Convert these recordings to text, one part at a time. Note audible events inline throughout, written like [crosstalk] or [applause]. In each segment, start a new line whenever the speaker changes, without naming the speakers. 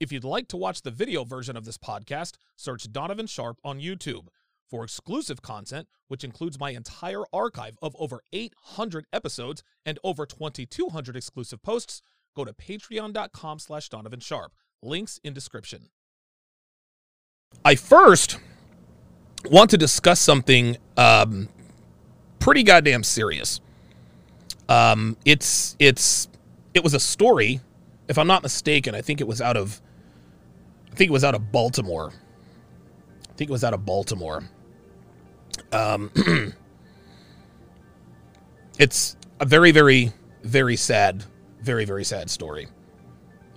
If you'd like to watch the video version of this podcast, search Donovan Sharpe on YouTube. For exclusive content, which includes my entire archive of over 800 episodes and over 2,200 exclusive posts, go to patreon.com slash Donovan Sharpe. Links in description. I first want to discuss something um, pretty goddamn serious. Um, it's it's it was a story, if I'm not mistaken. I think it was out of I think it was out of Baltimore. I think it was out of Baltimore. Um, [clears throat] it's a very, very, very sad, very, very sad story.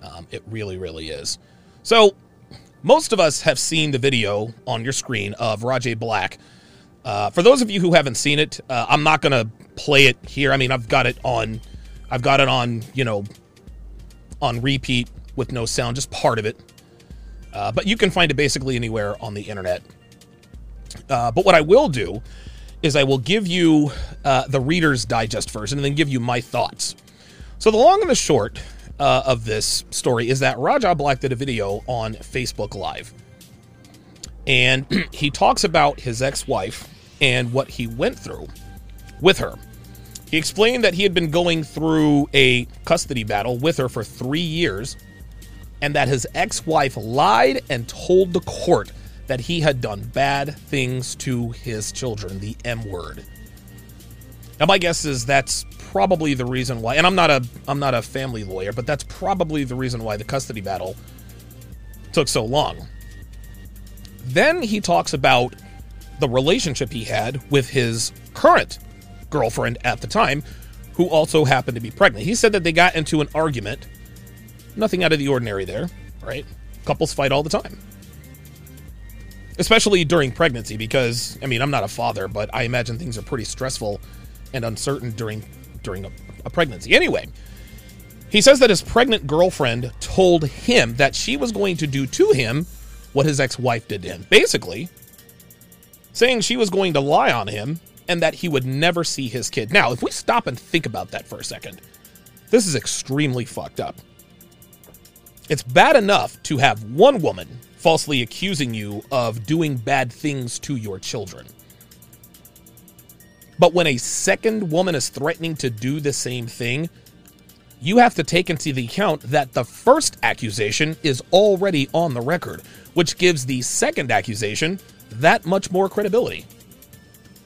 Um, it really, really is. So, most of us have seen the video on your screen of Rajaee Black. Uh, for those of you who haven't seen it, uh, I'm not gonna play it here. I mean, I've got it on, I've got it on, you know, on repeat with no sound, just part of it. Uh, but you can find it basically anywhere on the internet. Uh, but what I will do is I will give you uh, the Reader's Digest version and then give you my thoughts. So the long and the short uh, of this story is that Rajaee Black did a video on Facebook Live. And [clears throat] he talks about his ex wife and what he went through with her. He explained that he had been going through a custody battle with her for three years and that his ex wife lied and told the court that he had done bad things to his children, the M word. Now my guess is that's probably the reason why and I'm not a I'm not a family lawyer, but that's probably the reason why the custody battle took so long. Then he talks about the relationship he had with his current girlfriend at the time, who also happened to be pregnant. He said that they got into an argument. Nothing out of the ordinary there, right? Couples fight all the time. Especially during pregnancy because i mean i'm not a father but i imagine things are pretty stressful and uncertain during during a, a, pregnancy. Anyway he says that his pregnant girlfriend told him that she was going to do to him what his ex-wife did to him. Basically saying she was going to lie on him and that he would never see his kid. Now if we stop and think about that for a second this is extremely fucked up it's bad enough to have one woman falsely accusing you of doing bad things to your children. But when a second woman is threatening to do the same thing, you have to take into the account that the first accusation is already on the record, which gives the second accusation that much more credibility.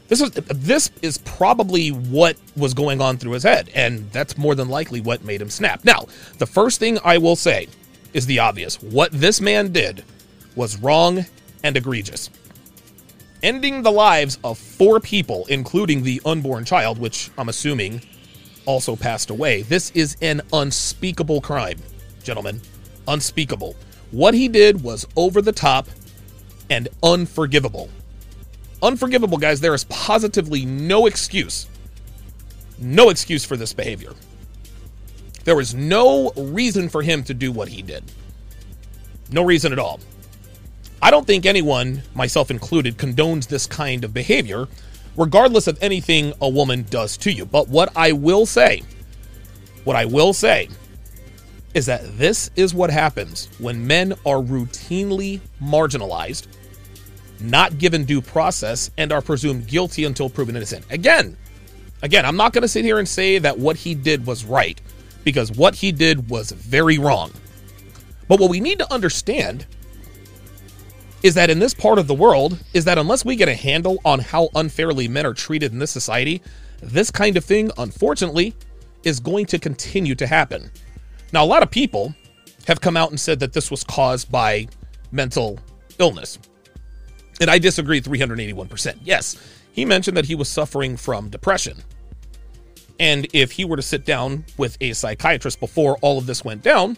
This is this is probably what was going on through his head, and that's more than likely what made him snap. Now, the first thing I will say is the obvious. What this man did was wrong and egregious. Ending the lives of four people, including the unborn child, which I'm assuming also passed away. This is an unspeakable crime, gentlemen. Unspeakable. What he did was over the top and unforgivable. Unforgivable, guys. There is positively no excuse. No excuse for this behavior. There was no reason for him to do what he did. No reason at all. I don't think anyone, myself included, condones this kind of behavior, regardless of anything a woman does to you. But what I will say, what I will say, is that this is what happens when men are routinely marginalized, not given due process, and are presumed guilty until proven innocent. Again, again, I'm not going to sit here and say that what he did was right, because what he did was very wrong. But what we need to understand is that in this part of the world is that unless we get a handle on how unfairly men are treated in this society, this kind of thing, unfortunately, is going to continue to happen. Now, a lot of people have come out and said that this was caused by mental illness. And I disagree 381%. Yes, he mentioned that he was suffering from depression. And if he were to sit down with a psychiatrist before all of this went down,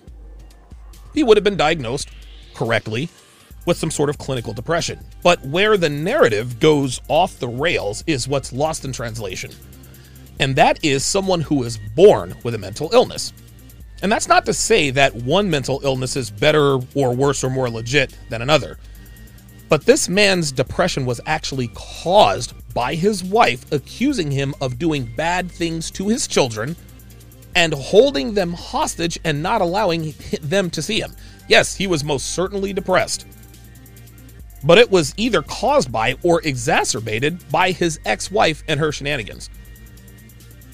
he would have been diagnosed correctly with some sort of clinical depression. But where the narrative goes off the rails is what's lost in translation. And that is someone who is born with a mental illness. And that's not to say that one mental illness is better or worse or more legit than another. But this man's depression was actually caused by his wife accusing him of doing bad things to his children and holding them hostage and not allowing them to see him. Yes, he was most certainly depressed. But it was either caused by or exacerbated by his ex wife and her shenanigans.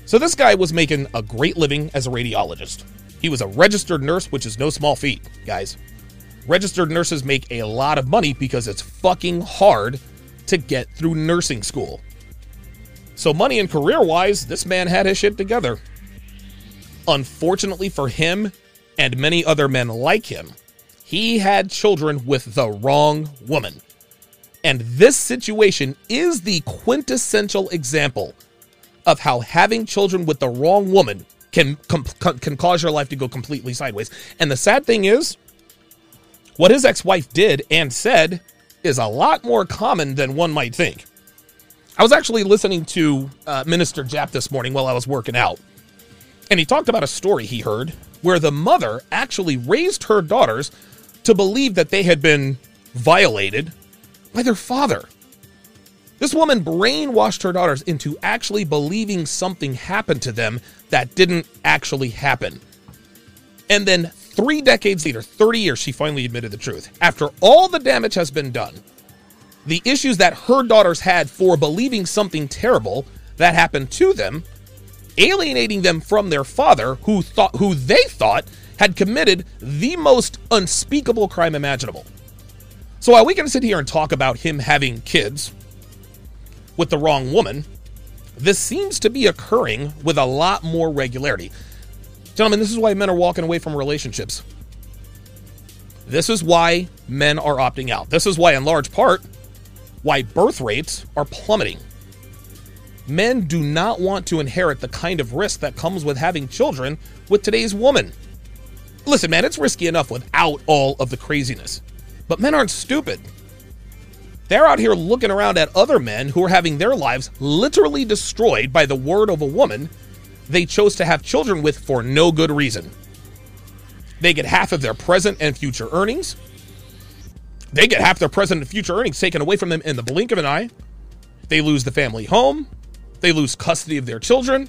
So this guy was making a great living as a radiologist. He was a registered nurse, which is no small feat, guys. Registered nurses make a lot of money because it's fucking hard to get through nursing school. So, money and career wise, this man had his shit together. Unfortunately for him and many other men like him, he had children with the wrong woman. And this situation is the quintessential example of how having children with the wrong woman can can cause your life to go completely sideways. And the sad thing is, what his ex-wife did and said is a lot more common than one might think. I was actually listening to uh, Minister Jap this morning while I was working out, and he talked about a story he heard where the mother actually raised her daughters to believe that they had been violated by their father. This woman brainwashed her daughters into actually believing something happened to them that didn't actually happen. And then three decades later, 30 years, she finally admitted the truth. After all the damage has been done, the issues that her daughters had for believing something terrible that happened to them, alienating them from their father, who thought who they thought had committed the most unspeakable crime imaginable. So while we can sit here and talk about him having kids with the wrong woman, this seems to be occurring with a lot more regularity. Gentlemen, this is why men are walking away from relationships. This is why men are opting out. This is why, in large part, why birth rates are plummeting. Men do not want to inherit the kind of risk that comes with having children with today's woman. Listen, man, it's risky enough without all of the craziness. But men aren't stupid. They're out here looking around at other men who are having their lives literally destroyed by the word of a woman they chose to have children with for no good reason. They get half of their present and future earnings. They get half their present and future earnings taken away from them in the blink of an eye. They lose the family home. They lose custody of their children.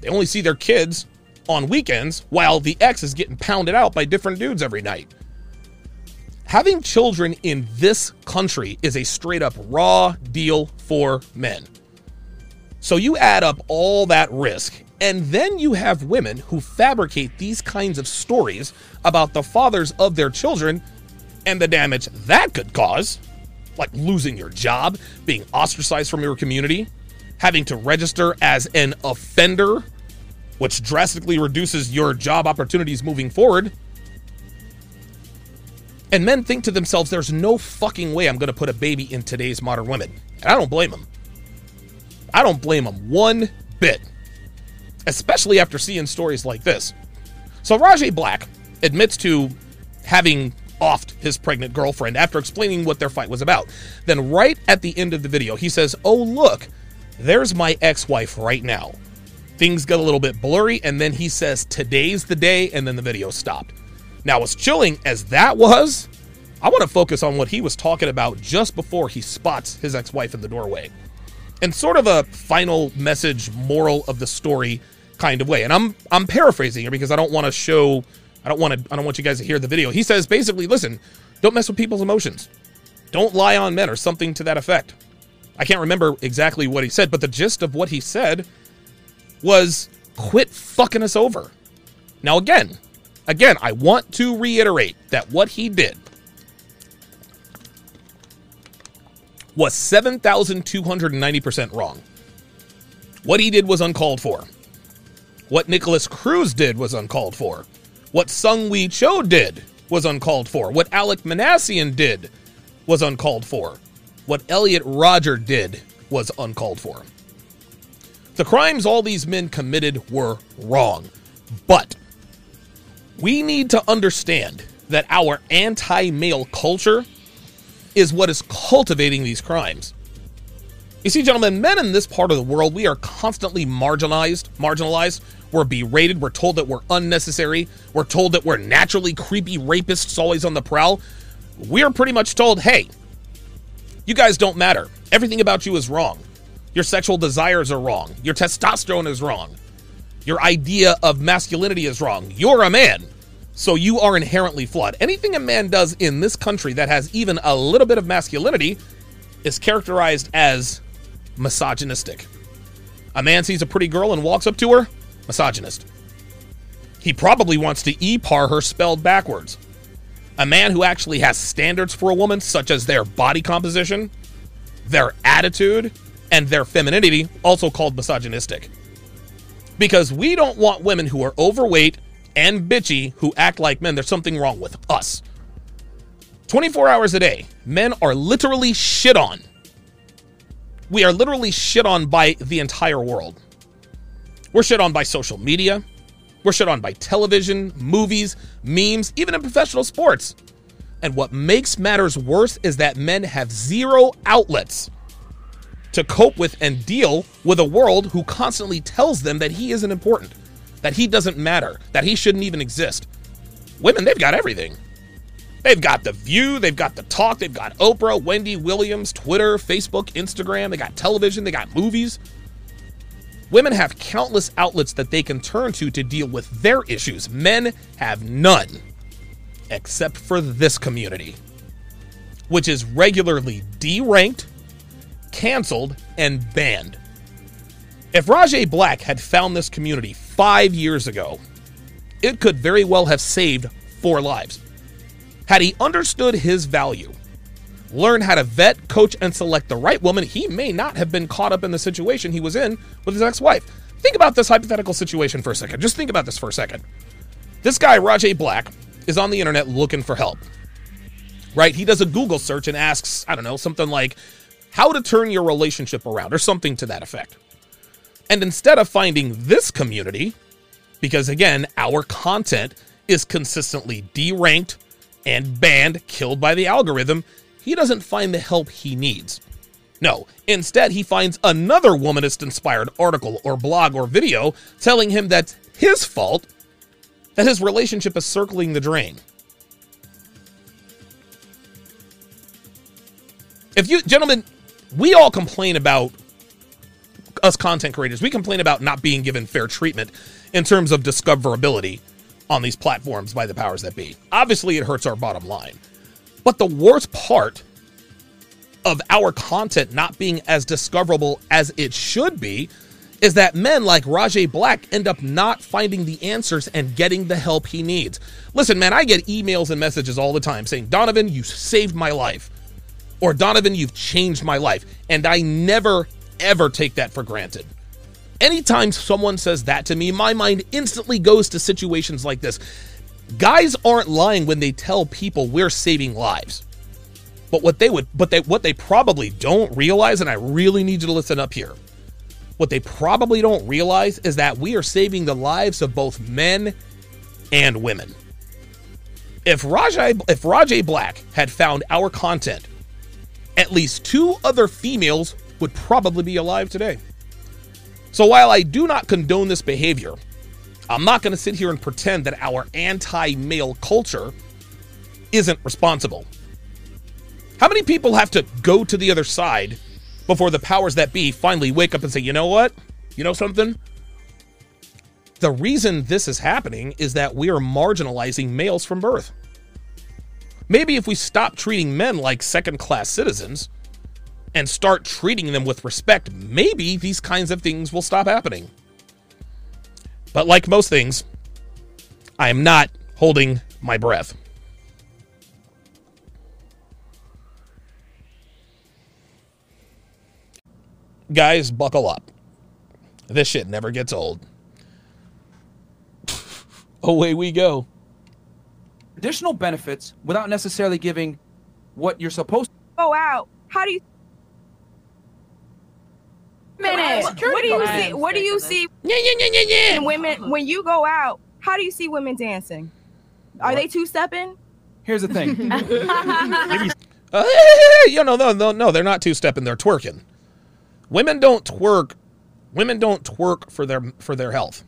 They only see their kids on weekends while the ex is getting pounded out by different dudes every night. Having children in this country is a straight up raw deal for men. So you add up all that risk, and then you have women who fabricate these kinds of stories about the fathers of their children and the damage that could cause, like losing your job, being ostracized from your community, having to register as an offender which drastically reduces your job opportunities moving forward. And men think to themselves, there's no fucking way I'm going to put a baby in today's modern women. And I don't blame them. I don't blame him one bit, especially after seeing stories like this. So Rajaee Black admits to having offed his pregnant girlfriend after explaining what their fight was about. Then, right at the end of the video, he says, Oh, look, there's my ex wife right now things get a little bit blurry, and then he says, Today's the day, and then the video stopped. Now, as chilling as that was, I want to focus on what he was talking about just before he spots his ex wife in the doorway. And sort of a final message, moral of the story kind of way. And I'm I'm paraphrasing here because I don't want to show I don't want to I don't want you guys to hear the video. He says basically, listen, don't mess with people's emotions. Don't lie on men or something to that effect. I can't remember exactly what he said, but the gist of what he said was quit fucking us over. Now, again, again, I want to reiterate that what he did was 7,290% wrong. What he did was uncalled for. What Nikolas Cruz did was uncalled for. What Seung-Hui Cho did was uncalled for. What Alec Minassian did was uncalled for. What Elliot Rodger did was uncalled for. The crimes all these men committed were wrong. But we need to understand that our anti male culture is what is cultivating these crimes. You see, gentlemen, men in this part of the world, we are constantly marginalized, marginalized. We're berated. We're told that we're unnecessary. We're told that we're naturally creepy rapists always on the prowl. We're pretty much told, hey, you guys don't matter. Everything about you is wrong. Your sexual desires are wrong. Your testosterone is wrong. Your idea of masculinity is wrong. You're a man. So you are inherently flawed. Anything a man does in this country that has even a little bit of masculinity is characterized as misogynistic. A man sees a pretty girl and walks up to her, misogynist. He probably wants to e-par her spelled backwards. A man who actually has standards for a woman, such as their body composition, their attitude, and their femininity, also called misogynistic. Because we don't want women who are overweight and bitchy who act like men. There's something wrong with us. 24 hours a day, men are literally shit on. We are literally shit on by the entire world. We're shit on by social media. We're shit on by television, movies, memes, even in professional sports. And what makes matters worse is that men have zero outlets to cope with and deal with a world who constantly tells them that he isn't important, that he doesn't matter, that he shouldn't even exist. Women, they've got everything. They've got The View, they've got The Talk, they've got Oprah, Wendy Williams, Twitter, Facebook, Instagram, they got television, they got movies. Women have countless outlets that they can turn to to deal with their issues. Men have none, except for this community, which is regularly deranked, canceled, and banned. If Rajaee Black had found this community five years ago, it could very well have saved four lives. Had he understood his value, learn how to vet, coach, and select the right woman, he may not have been caught up in the situation he was in with his ex wife. Think about this hypothetical situation for a second. Just think about this for a second. This guy, Rajaee Black, is on the internet looking for help. Right? He does a Google search and asks, I don't know, something like, how to turn your relationship around, or something to that effect. And instead of finding this community, because again, our content is consistently deranked and banned, killed by the algorithm, he doesn't find the help he needs. No, instead, he finds another womanist inspired article or blog or video telling him that's his fault that his relationship is circling the drain. If you, gentlemen, we all complain about us content creators, we complain about not being given fair treatment in terms of discoverability on these platforms by the powers that be. Obviously, it hurts our bottom line. But the worst part of our content not being as discoverable as it should be is that men like Rajaee Black end up not finding the answers and getting the help he needs. Listen, man, I get emails and messages all the time saying, Donovan, you saved my life. Or Donovan, you've changed my life. And I never, ever take that for granted. Anytime someone says that to me, my mind instantly goes to situations like this. Guys aren't lying when they tell people we're saving lives. But what they would but they what they probably don't realize and I really need you to listen up here. What they probably don't realize is that we are saving the lives of both men and women. If Rajaee if Rajaee Black had found our content, at least two other females would probably be alive today. So while I do not condone this behavior, I'm not going to sit here and pretend that our anti male culture isn't responsible. How many people have to go to the other side before the powers that be finally wake up and say, you know what? You know something? The reason this is happening is that we are marginalizing males from birth. Maybe if we stop treating men like second class citizens and start treating them with respect, maybe these kinds of things will stop happening. But like most things, I am not holding my breath. Guys, buckle up. This shit never gets old. Away we go.
Additional benefits without necessarily giving what you're supposed oh, to
go out. How do you minute. What do you see? What do you see?
Yeah, yeah, yeah, yeah, yeah.
And women, when you go out, how do you see women dancing? Are they two stepping?
Here's the thing. [laughs]
uh, you know, no, no, no, they're not two stepping. They're twerking. Women don't twerk. Women don't twerk for their for their health.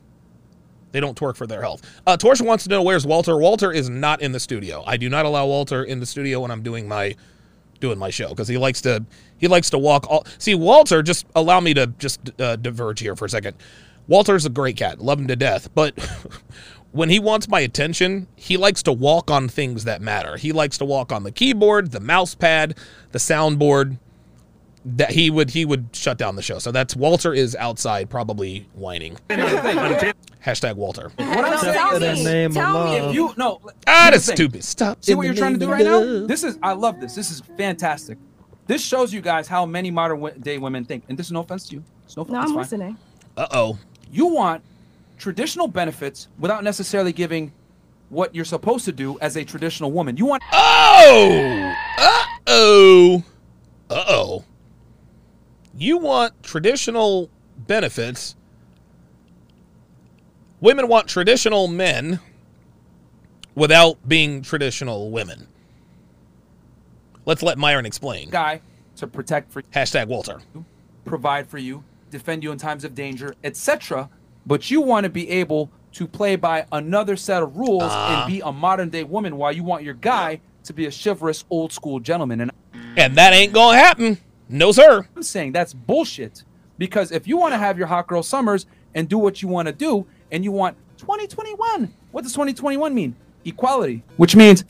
They don't twerk for their health. Uh, Torsia wants to know where's Walter. Walter is not in the studio. I do not allow Walter in the studio when I'm doing my doing my show because he likes to he likes to walk all see walter just allow me to just uh, diverge here for a second Walter's a great cat. Love him to death. But [laughs] when he wants my attention, he likes to walk on things that matter. He likes to walk on the keyboard, the mouse pad, the soundboard. That he would he would shut down the show. So that's Walter is outside probably whining. Hashtag Walter.
What I'm
No,
saying
tell
is
me.
this.
name
Tell
of
me.
If you no,
Ah, that's stupid. Stop.
See what you're trying to do right now?
This
This is I love this. This is fantastic. This shows you guys how many modern day women think. And this is no offense to you. It's no,
No, I'm
fine.
listening.
Uh oh.
You want traditional benefits without necessarily giving what you're supposed to do as a traditional woman. You want
Oh! Uh oh! Uh oh. You want traditional benefits. Women want traditional men without being traditional women. Let's let Myron explain.
guy to protect for
Hashtag Walter.
provide for you, defend you in times of danger, etc. But you want to be able to play by another set of rules
Ah.
and be a modern day woman while you want your guy to be a chivalrous old school gentleman. And
And that ain't gonna happen. No, sir.
I'm saying that's bullshit. Because if you want to have your hot girl summers and do what you want to do, and you want 2021, what does 2021 mean? Equality, which means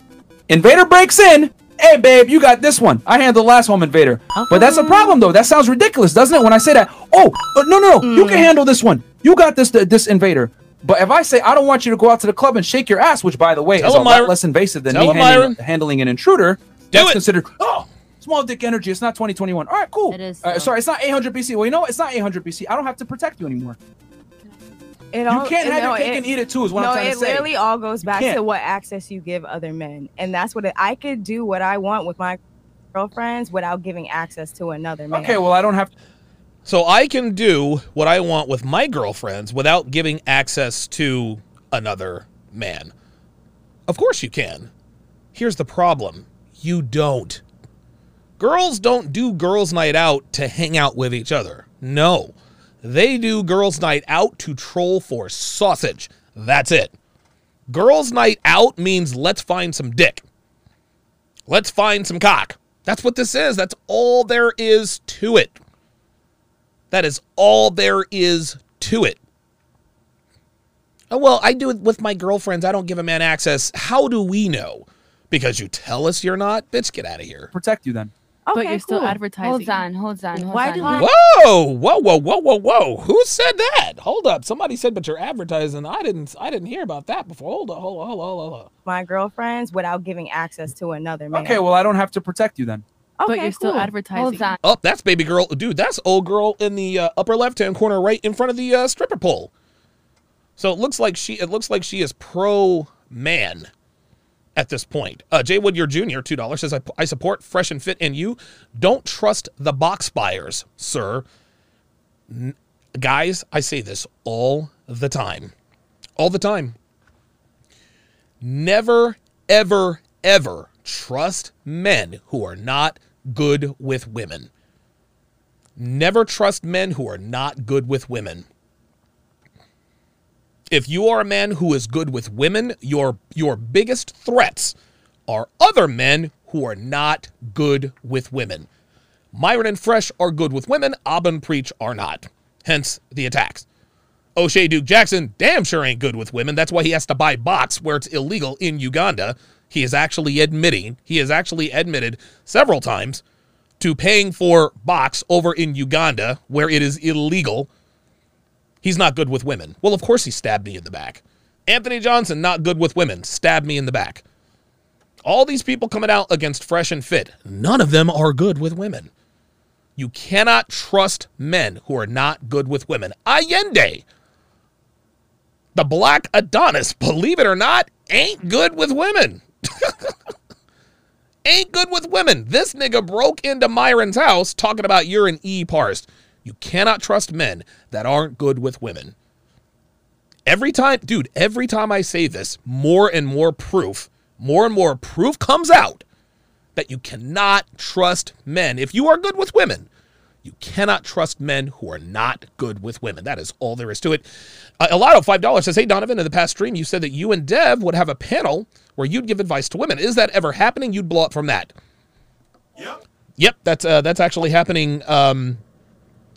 invader breaks in. Hey, babe, you got this one. I handled the last home invader. But that's a problem, though. That sounds ridiculous, doesn't it? When I say that, oh, uh, no, no, no, you can handle this one. You got this, this invader. But if I say I don't want you to go out to the club and shake your ass, which by the way
Tell
is a
him,
lot less invasive than
Tell
me
him,
handling, handling an intruder, that's
it.
considered oh small dick energy. It's not 2021. All right, cool.
It is,
Uh, sorry, it's not 800 BC. Well, you know what? It's not 800 BC. I don't have to protect you anymore.
It
You
all-
can't
it-
have
no,
your cake
it-
and eat it too. Is what
no,
I'm trying
it
to say.
No, it literally all goes back to what access you give other men, and that's what it, I could do what I want with my girlfriends without giving access to another man.
Okay, well, I don't have.
So I can do what I want with my girlfriends without giving access to another man. Of course you can. Here's the problem you don't. Girls don't do girls' night out to hang out with each other. No. They do girls' night out to troll for sausage. That's it. Girls' night out means let's find some dick. Let's find some cock. That's what this is. That's all there is to it. That is all there is to it. Oh, well, I do it with my girlfriends. I don't give a man access. How do we know? Because you tell us you're not? Bitch, get out of here.
protect you then.
Okay,
but you're still advertising.
Hold on, hold on, hold
Why
on.
do I-
Whoa, whoa, whoa, whoa, whoa, whoa. Who said that? Hold up. Somebody said, but you're advertising. I didn't I didn't hear about that before. Hold on, hold on, hold on, hold on.
my girlfriends without giving access to another man.
Okay, well, I don't have to protect you then.
okay,
but you're still advertising.
Hold on.
Oh, that's baby girl. Dude, that's old girl in the uh, upper left-hand corner right in front of the uh, stripper pole. So it looks like she it looks like she is pro man at this point. Uh, Jay Wood, your junior, two dollars says I, I support fresh and fit, and you don't trust the box buyers, sir. N- guys, I say this all the time, all the time. Never, ever, ever trust men who are not good with women. Never trust men who are not good with women. If you are a man who is good with women, your your biggest threats are other men who are not good with women. Myron and Fresh are good with women, Aba and Preach are not. Hence the attacks. Oshay Duke Jackson damn sure ain't good with women. That's why he has to buy box where it's illegal in Uganda. He is actually admitting, he has actually admitted several times to paying for box over in Uganda where it is illegal. He's not good with women. Well, of course he stabbed me in the back. Anthony Johnson, not good with women, stabbed me in the back. All these people coming out against Fresh and Fit, none of them are good with women. You cannot trust men who are not good with women. Allende, the black Adonis, believe it or not, ain't good with women. [laughs] ain't good with women. This nigga broke into Myron's house talking about you're an E parsed. You cannot trust men that aren't good with women. Every time, dude, every time I say this, more and more proof, more and more proof comes out that you cannot trust men. If you are good with women, you cannot trust men who are not good with women. That is all there is to it. Uh, Elado, $5 says, Hey, Donovan, in the past stream, you said that you and Dev would have a panel where you'd give advice to women. Is that ever happening? You'd blow up from that. Yep. Yep, that's, uh, that's actually happening. Um,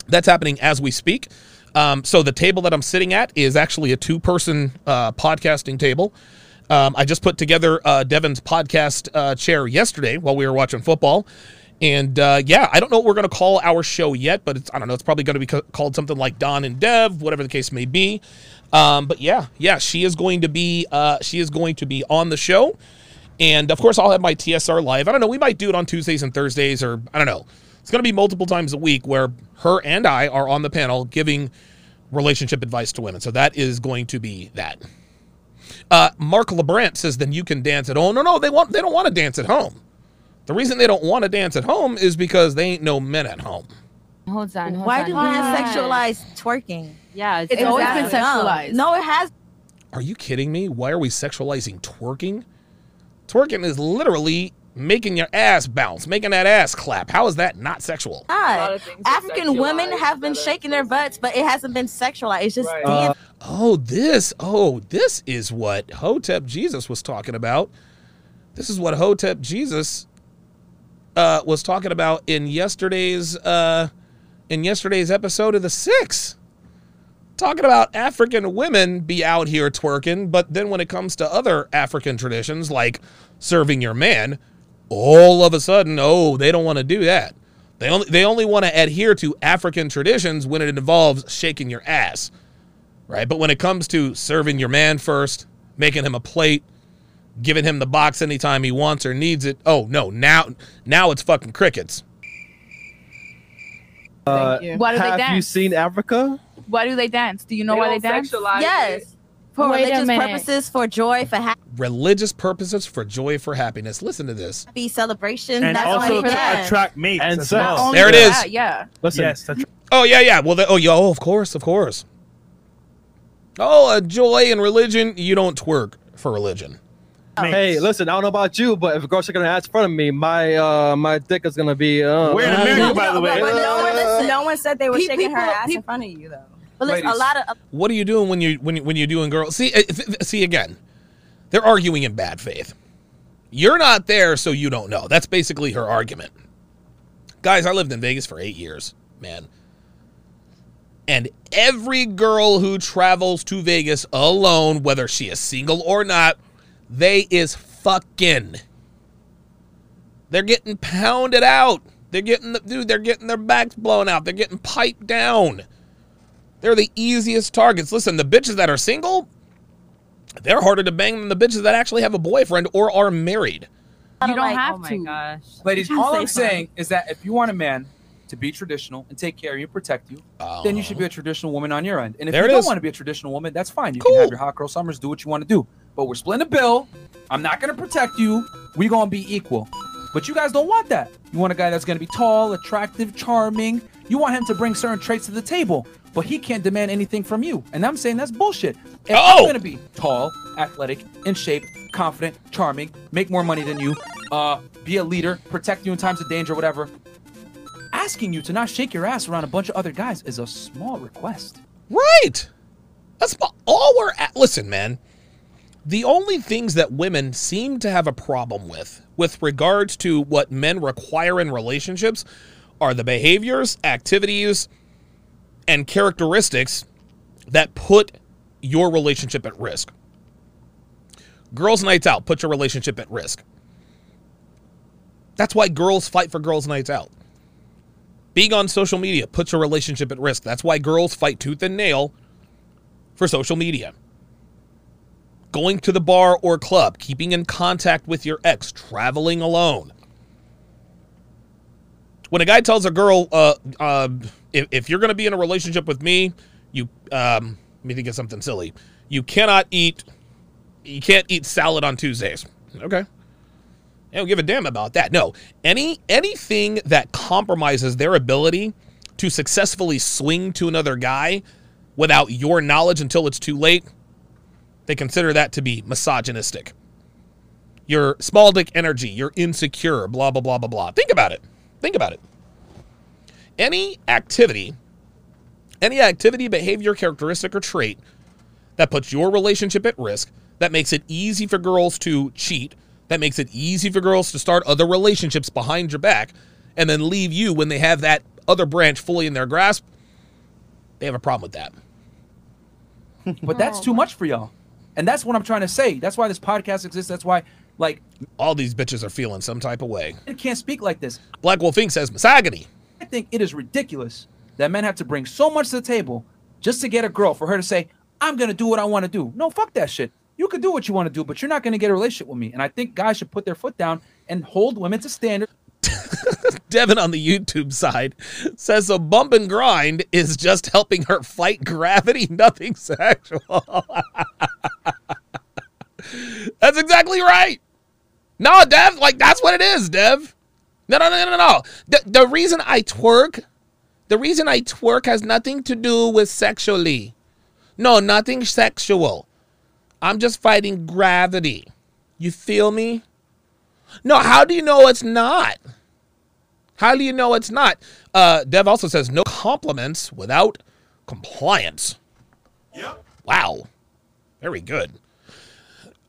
that's happening as we speak. Um, so the table that I'm sitting at is actually a two person uh, podcasting table. Um, I just put together uh, Devin's podcast uh, chair yesterday while we were watching football. And uh, yeah, I don't know what we're going to call our show yet, but it's, I don't know. It's probably going to be ca- called something like Don and Dev, whatever the case may be. Um, but yeah, yeah, she is going to be uh, she is going to be on the show, and of course I'll have my TSR live. I don't know. We might do it on Tuesdays and Thursdays, or I don't know. It's going to be multiple times a week where her and I are on the panel giving relationship advice to women. So that is going to be that. Uh, Mark LeBrant says, "Then you can dance at home." No, no, they want they don't want to dance at home. The reason they don't want to dance at home is because they ain't no men at home.
Hold on. Hold
Why
on.
do
Why?
men sexualize twerking?
Yeah, it's,
It's always been sexualized.
No, it has.
Are you kidding me? Why are we sexualizing twerking? Twerking is literally making your ass bounce, making that ass clap. How is that not sexual?
Not.
of things are
African women have been
uh,
shaking their butts, but it hasn't been sexualized. It's just
Right.
dance.
Oh, this. Oh, this is what Hotep Jesus was talking about. This is what Hotep Jesus uh, was talking about in yesterday's uh, in yesterday's episode of the Six. Talking about African women be out here twerking, but then when it comes to other African traditions like serving your man, all of a sudden, oh, they don't want to do that. They only they only want to adhere to African traditions when it involves shaking your ass right? But when it comes to serving your man first, making him a plate, giving him the box anytime he wants or needs it, oh no, now now it's fucking crickets.
Uh, Thank you.
Why do they
Have you seen Africa?
Why do they dance? Do you know
They
why they dance?
sexualize it.
Yes. For
Wait a
religious
minute.
purposes, for joy, for happiness.
Religious purposes for joy, for happiness. Listen to this.
happy celebration.
and
That's
also
why they
to
dance.
attract mates
And
as
sex.
well.
There it is.
that, yeah.
Listen,
Yes,
Oh yeah, yeah. Well, the, oh yeah, oh of course, of course. Oh, uh, joy and religion. You don't twerk for religion.
hey, listen, I don't know about you, but if a girl's shaking her ass in front of me, my uh my dick is gonna be uh
We're in America, by the way.
But no one, no one said they were
pe-
shaking her
people-
ass in front of you, though.
But listen, a lot of
What are you doing when you when you, when you're doing girls? See, uh, see again. They're arguing in bad faith. You're not there, so you don't know. That's basically her argument. Guys, I lived in Vegas for eight years, man. And every girl who travels to Vegas alone, whether she is single or not, they is fucking. They're getting pounded out. They're getting the dude, they're getting their backs blown out. They're getting piped down. They're the easiest targets. Listen, the bitches that are single, they're harder to bang than the bitches that actually have a boyfriend or are married.
You don't
like,
have
Oh my
to.
gosh.
Ladies, all I'm saying is that if you want a man to be traditional and take care of you, and protect you, then you should be a traditional woman on your end. And if you don't
is.
want to be a traditional woman, that's fine. You
Cool.
can have your hot girl summers, do what you want to do. But we're splitting the bill. I'm not gonna protect you. We're gonna be equal. But you guys don't want that. You want a guy that's gonna be tall, attractive, charming. You want him to bring certain traits to the table, but he can't demand anything from you. And I'm saying that's bullshit. If
Oh!
I'm gonna be tall, athletic, in shape, confident, charming, make more money than you, uh, be a leader, protect you in times of danger, whatever. Asking you to not shake your ass around a bunch of other guys is a small request.
Right. That's all we're at. Listen, man. The only things that women seem to have a problem with, with regards to what men require in relationships, are the behaviors, activities, and characteristics that put your relationship at risk. Girls' nights out put your relationship at risk. That's why girls fight for girls' nights out. Being on social media puts your relationship at risk. That's why girls fight tooth and nail for social media. Going to the bar or club, keeping in contact with your ex, traveling alone. When a guy tells a girl, uh, uh, if, if you're going to be in a relationship with me, you, um, let me think of something silly. You cannot eat, you can't eat salad on Tuesdays. Okay. I don't give a damn about that. No, any anything that compromises their ability to successfully swing to another guy without your knowledge until it's too late, they consider that to be misogynistic. Your small dick energy, you're insecure, blah blah blah blah blah. Think about it. Think about it. Any activity, any activity, behavior, characteristic, or trait that puts your relationship at risk, that makes it easy for girls to cheat, that makes it easy for girls to start other relationships behind your back and then leave you when they have that other branch fully in their grasp. They have a problem with that. [laughs]
But that's oh, too much for y'all. And that's what I'm trying to say. That's why this podcast exists. That's why, like,
All these bitches are feeling some type of way.
I can't speak like this.
Black Wolf Inc. says misogyny.
I think it is ridiculous that men have to bring so much to the table just to get a girl for her to say, I'm going to do what I want to do. No, fuck that shit. You can do what you want to do, but you're not going to get a relationship with me. And I think guys should put their foot down and hold women to standard. [laughs]
Devin on the YouTube side says a bump and grind is just helping her fight gravity, [laughs] nothing sexual. [laughs] that's exactly right. No, Dev, like that's what it is, Dev. No, no, no, no, no. The, the reason I twerk, the reason I twerk has nothing to do with sexually. No, nothing sexual. I'm just fighting gravity. You feel me? No, how do you know it's not? How do you know it's not? Uh, Dev also says no compliments without compliance. Yep. Wow. Very good.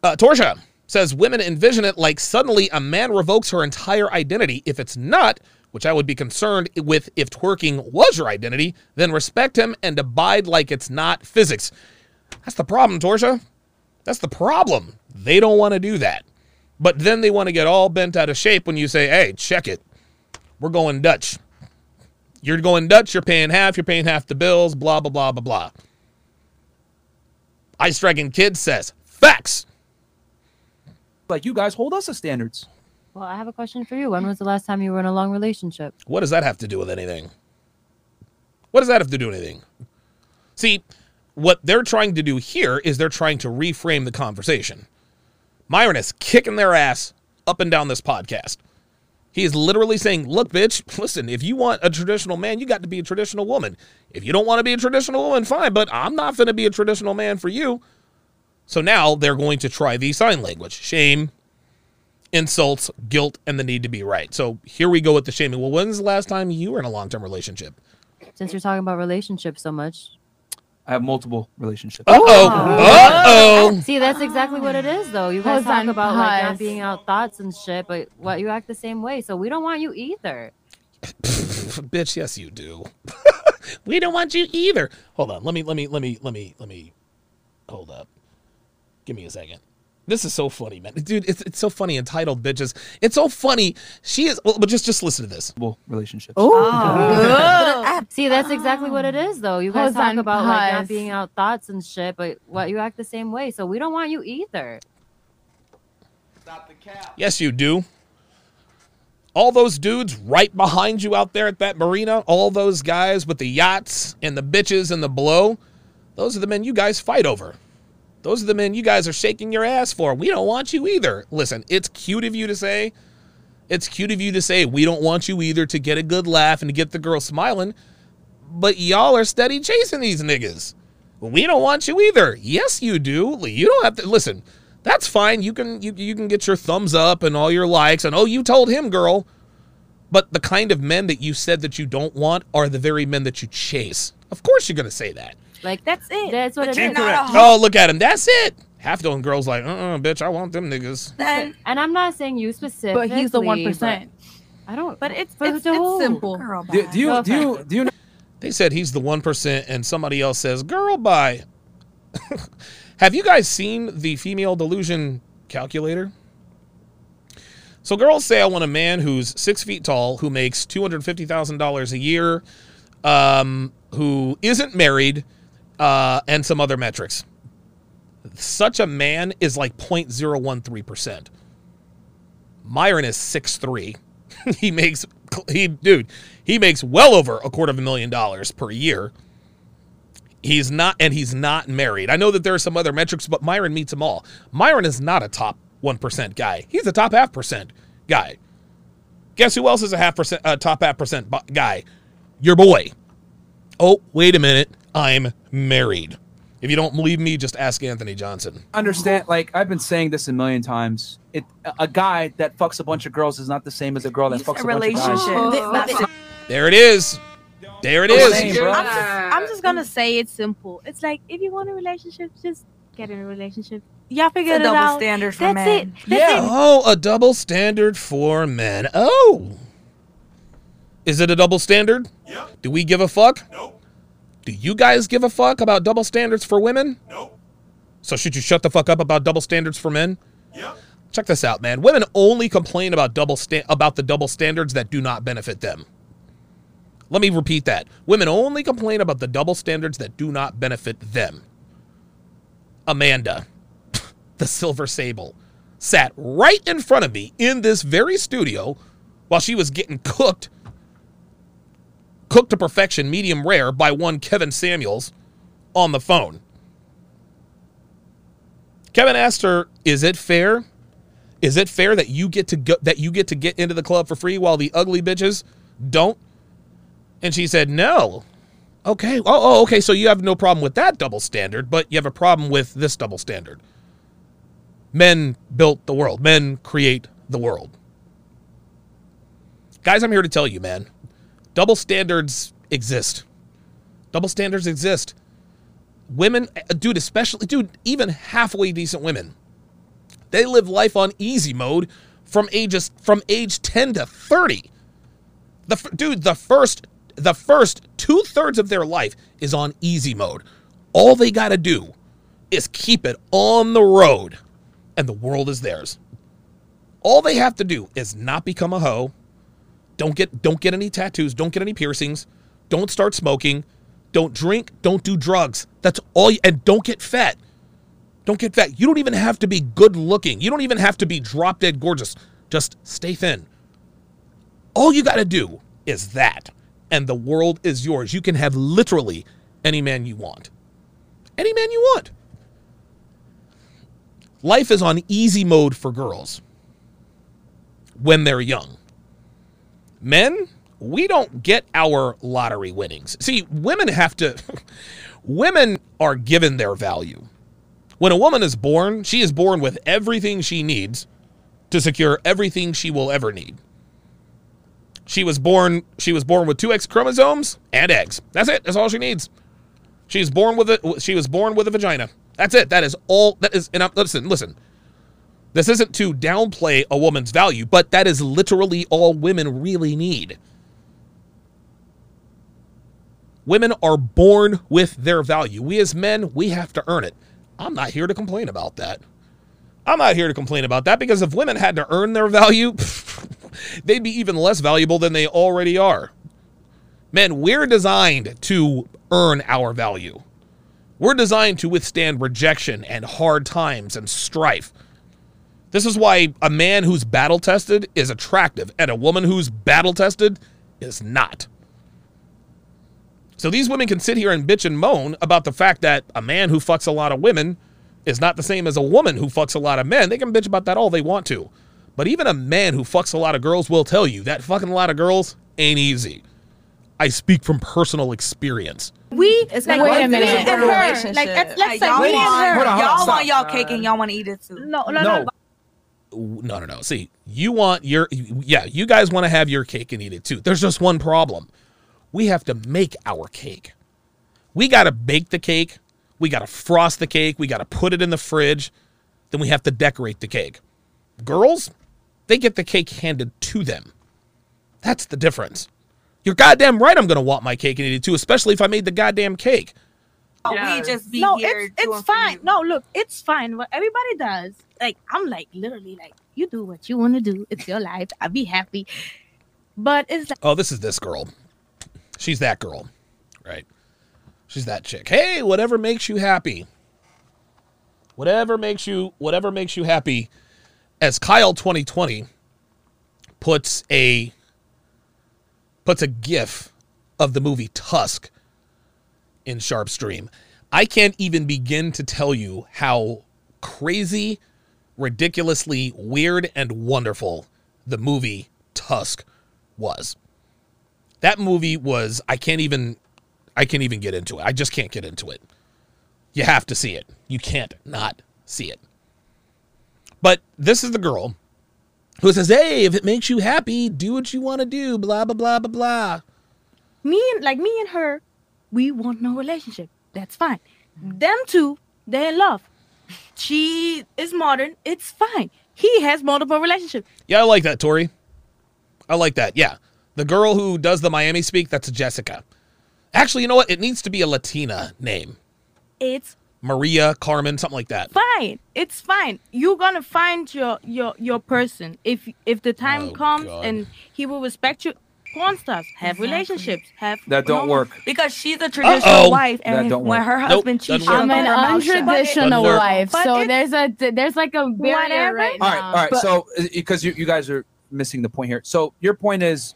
Uh, Torsha says women envision it like suddenly a man revokes her entire identity. If it's not, which I would be concerned with if twerking was your identity, then respect him and abide like it's not physics. That's the problem, Torsha. That's the problem. They don't want to do that. But then they want to get all bent out of shape when you say, hey, check it. We're going Dutch. You're going Dutch, you're paying half, you're paying half the bills, blah, blah, blah, blah, blah. Ice Dragon Kid says, facts.
Like, you guys hold us to standards.
Well, I have a question for you. When was the last time you were in a long relationship?
What does that have to do with anything? What does that have to do with anything? See, what they're trying to do here is they're trying to reframe the conversation. Myron is kicking their ass up and down this podcast. He is literally saying, Look, bitch, [laughs] listen, if you want a traditional man, you got to be a traditional woman. If you don't want to be a traditional woman, fine, but I'm not going to be a traditional man for you. So now they're going to try the sign language shame, insults, guilt, and the need to be right. So here we go with the shaming. Well, when's the last time you were in a long term relationship?
Since you're talking about relationships so much.
I have multiple relationships.
Uh oh. Uh oh.
See, that's exactly what it is, though. You guys
Hold
talk about like not being out thoughts and shit, but what you act the same way. So we don't want you either. [laughs]
Bitch, yes you do. [laughs] we don't want you either. Hold on. Let me let me let me let me let me hold up. Give me a second. This is so funny, man. Dude, it's it's so funny entitled bitches. It's so funny. She is well, but just just listen to this.
Multiple relationships. Oh, oh. [laughs]
See, that's exactly what it is, though. You guys
Hold
talk about like not being out thoughts and shit, but what you act the same way. So we don't want you either. Stop the cap.
Yes, you do. All those dudes right behind you out there at that marina, all those guys with the yachts and the bitches and the blow, those are the men you guys fight over. Those are the men you guys are shaking your ass for. We don't want you either. Listen, it's cute of you to say, it's cute of you to say, we don't want you either to get a good laugh and to get the girl smiling, but y'all are steady chasing these niggas. We don't want you either. Yes, you do. You don't have to listen. That's fine. You can you, you can get your thumbs up and all your likes and oh you told him, girl. But the kind of men that you said that you don't want are the very men that you chase. Of course you're gonna say that.
Like
That's it.
That's what
But
it
you're
is.
not a
Oh, look at him. That's it. Half those girls like, uh, uh bitch, I want them niggas.
Then,
And I'm not saying you specifically.
But he's the one percent.
I don't.
but it's
For
it's,
the
it's simple. Girl,
Do, do you
No
do you do you know
They said he's the one percent, and somebody else says, "Girl, bye." [laughs] Have you guys seen the female delusion calculator? So girls say I want a man who's six feet tall, who makes two hundred fifty thousand dollars a year, um, who isn't married, uh, and some other metrics. Such a man is like 0.013 percent. Myron is six three. [laughs] he makes he dude he makes well over a quarter of a million dollars per year. He's not and he's not married. I know that there are some other metrics, but Myron meets them all. Myron is not a top one percent guy. He's a top half percent guy. Guess who else is a half percent uh, top half percent guy? Your boy. Oh, wait a minute. I'm married. If you don't believe me, just ask Anthony Johnson.
understand like I've been saying this a million times. It a- a guy that fucks a bunch of girls is not the same as a girl that
You
fucks
said
a bunch of guys.
relationship.
There it is. There it is.
I'm
is.
saying, bro.
I'm just, I'm just gonna say it's simple. It's like if you want a relationship, just get in a relationship. Y'all
It's
figure
a
it
double standard for
That's
men.
it. That's
Yeah.
it.
Oh, a double standard for men. Oh. Is it a double standard? Yep. Do we give a fuck? Nope. Do you guys give a fuck about double standards for women?
Nope.
So should you shut the fuck up about double standards for men?
Yep.
Check this out, man. Women only complain about double sta- about the double standards that do not benefit them. Let me repeat that. Women only complain about the double standards that do not benefit them. Amanda, [laughs] the silver sable, sat right in front of me in this very studio while she was getting cooked cooked to perfection, medium rare by one Kevin Samuels on the phone. Kevin asked her, "Is it fair? Is it fair that you get to go that you get to get into the club for free while the ugly bitches don't?" And she said, "No." Okay. Oh, oh, okay. So you have no problem with that double standard, but you have a problem with this double standard. Men built the world. Men create the world. Guys, I'm here to tell you, man. Double standards exist. Double standards exist. Women, dude, especially, dude, even halfway decent women, they live life on easy mode from ages from age 10 to 30. The dude, the first the first two thirds of their life is on easy mode. All they got to do is keep it on the road, and the world is theirs. All they have to do is not become a hoe. Don't get don't get any tattoos. Don't get any piercings. Don't start smoking. Don't drink. Don't do drugs. That's all. You, and don't get fat. Don't get fat. You don't even have to be good looking. You don't even have to be drop dead gorgeous. Just stay thin. All you got to do is that, and the world is yours. You can have literally any man you want. Any man you want. Life is on easy mode for girls when they're young. Men, we don't get our lottery winnings. See, women have to, [laughs] women are given their value. When a woman is born, she is born with everything she needs to secure everything she will ever need. She was born she was born with two X chromosomes and eggs. That's it. That's all she needs. She was born with a she was born with a vagina. That's it. That is all that is and I'm, listen, listen. This isn't to downplay a woman's value, but that is literally all women really need. Women are born with their value. We as men, we have to earn it. I'm not here to complain about that. I'm not here to complain about that because if women had to earn their value, [laughs] they'd be even less valuable than they already are. Men, we're designed to earn our value. We're designed to withstand rejection and hard times and strife. This is why a man who's battle tested is attractive and a woman who's battle tested is not. So these women can sit here and bitch and moan about the fact that a man who fucks a lot of women is not the same as a woman who fucks a lot of men. They can bitch about that all they want to. But even a man who fucks a lot of girls will tell you that fucking a lot of girls ain't easy. I speak from personal experience.
We
It's
like
like
wait a minute.
and
In a
her. Like let's, let's say
y'all
me and
want,
her.
Hold on, hold on,
y'all
stop.
want y'all cake and y'all want to eat it too.
No, no,
No.
no.
No, no, no. See, you want your, yeah, you guys want to have your cake and eat it too. There's just one problem. We have to make our cake. We got to bake the cake. We got to frost the cake. We got to put it in the fridge. Then we have to decorate the cake. Girls, they get the cake handed to them. That's the difference. You're goddamn right I'm going to want my cake and eat it too, especially if I made the goddamn cake.
We just be
no,
here.
it's it's fine. No, look, it's fine. What everybody does, like I'm like literally like you do what you want to do. It's your life. I'll be happy. But it's like
Oh, this is this girl. She's that girl, right? She's that chick. Hey, whatever makes you happy. Whatever makes you whatever makes you happy. As Kyle 2020 puts a puts a gif of the movie Tusk in SharpeStream. I can't even begin to tell you how crazy, ridiculously weird and wonderful the movie Tusk was. That movie was I can't even I can't even get into it. I just can't get into it. You have to see it. You can't not see it. But this is the girl who says, "Hey, if it makes you happy, do what you want to do, blah blah blah blah blah."
me and like me and her, we want no relationship. That's fine. Them two, they're in love. She is modern. It's fine. He has multiple relationships.
Yeah, I like that, Tori. I like that. Yeah. The girl who does the Miami speak, that's Jessica. Actually, you know what? It needs to be a Latina name.
It's
Maria, Carmen, something like that.
fine. It's fine. You're gonna find your your your person if if the time
Oh,
comes
God.
and he will respect you. Porn stars have relationships. Have
That don't work.
Because she's a traditional
Uh-oh.
wife,
That
and
don't
when
work.
her
Nope,
husband
doesn't
cheats,
work.
she'll
I'm
keep
an
her
untraditional
Doesn't
wife,
But
so
it's-
there's a there's like a barrier
Whatever.
right
All
now.
right, all right.
But-
so uh, because you, you guys are missing the point here. So your point is,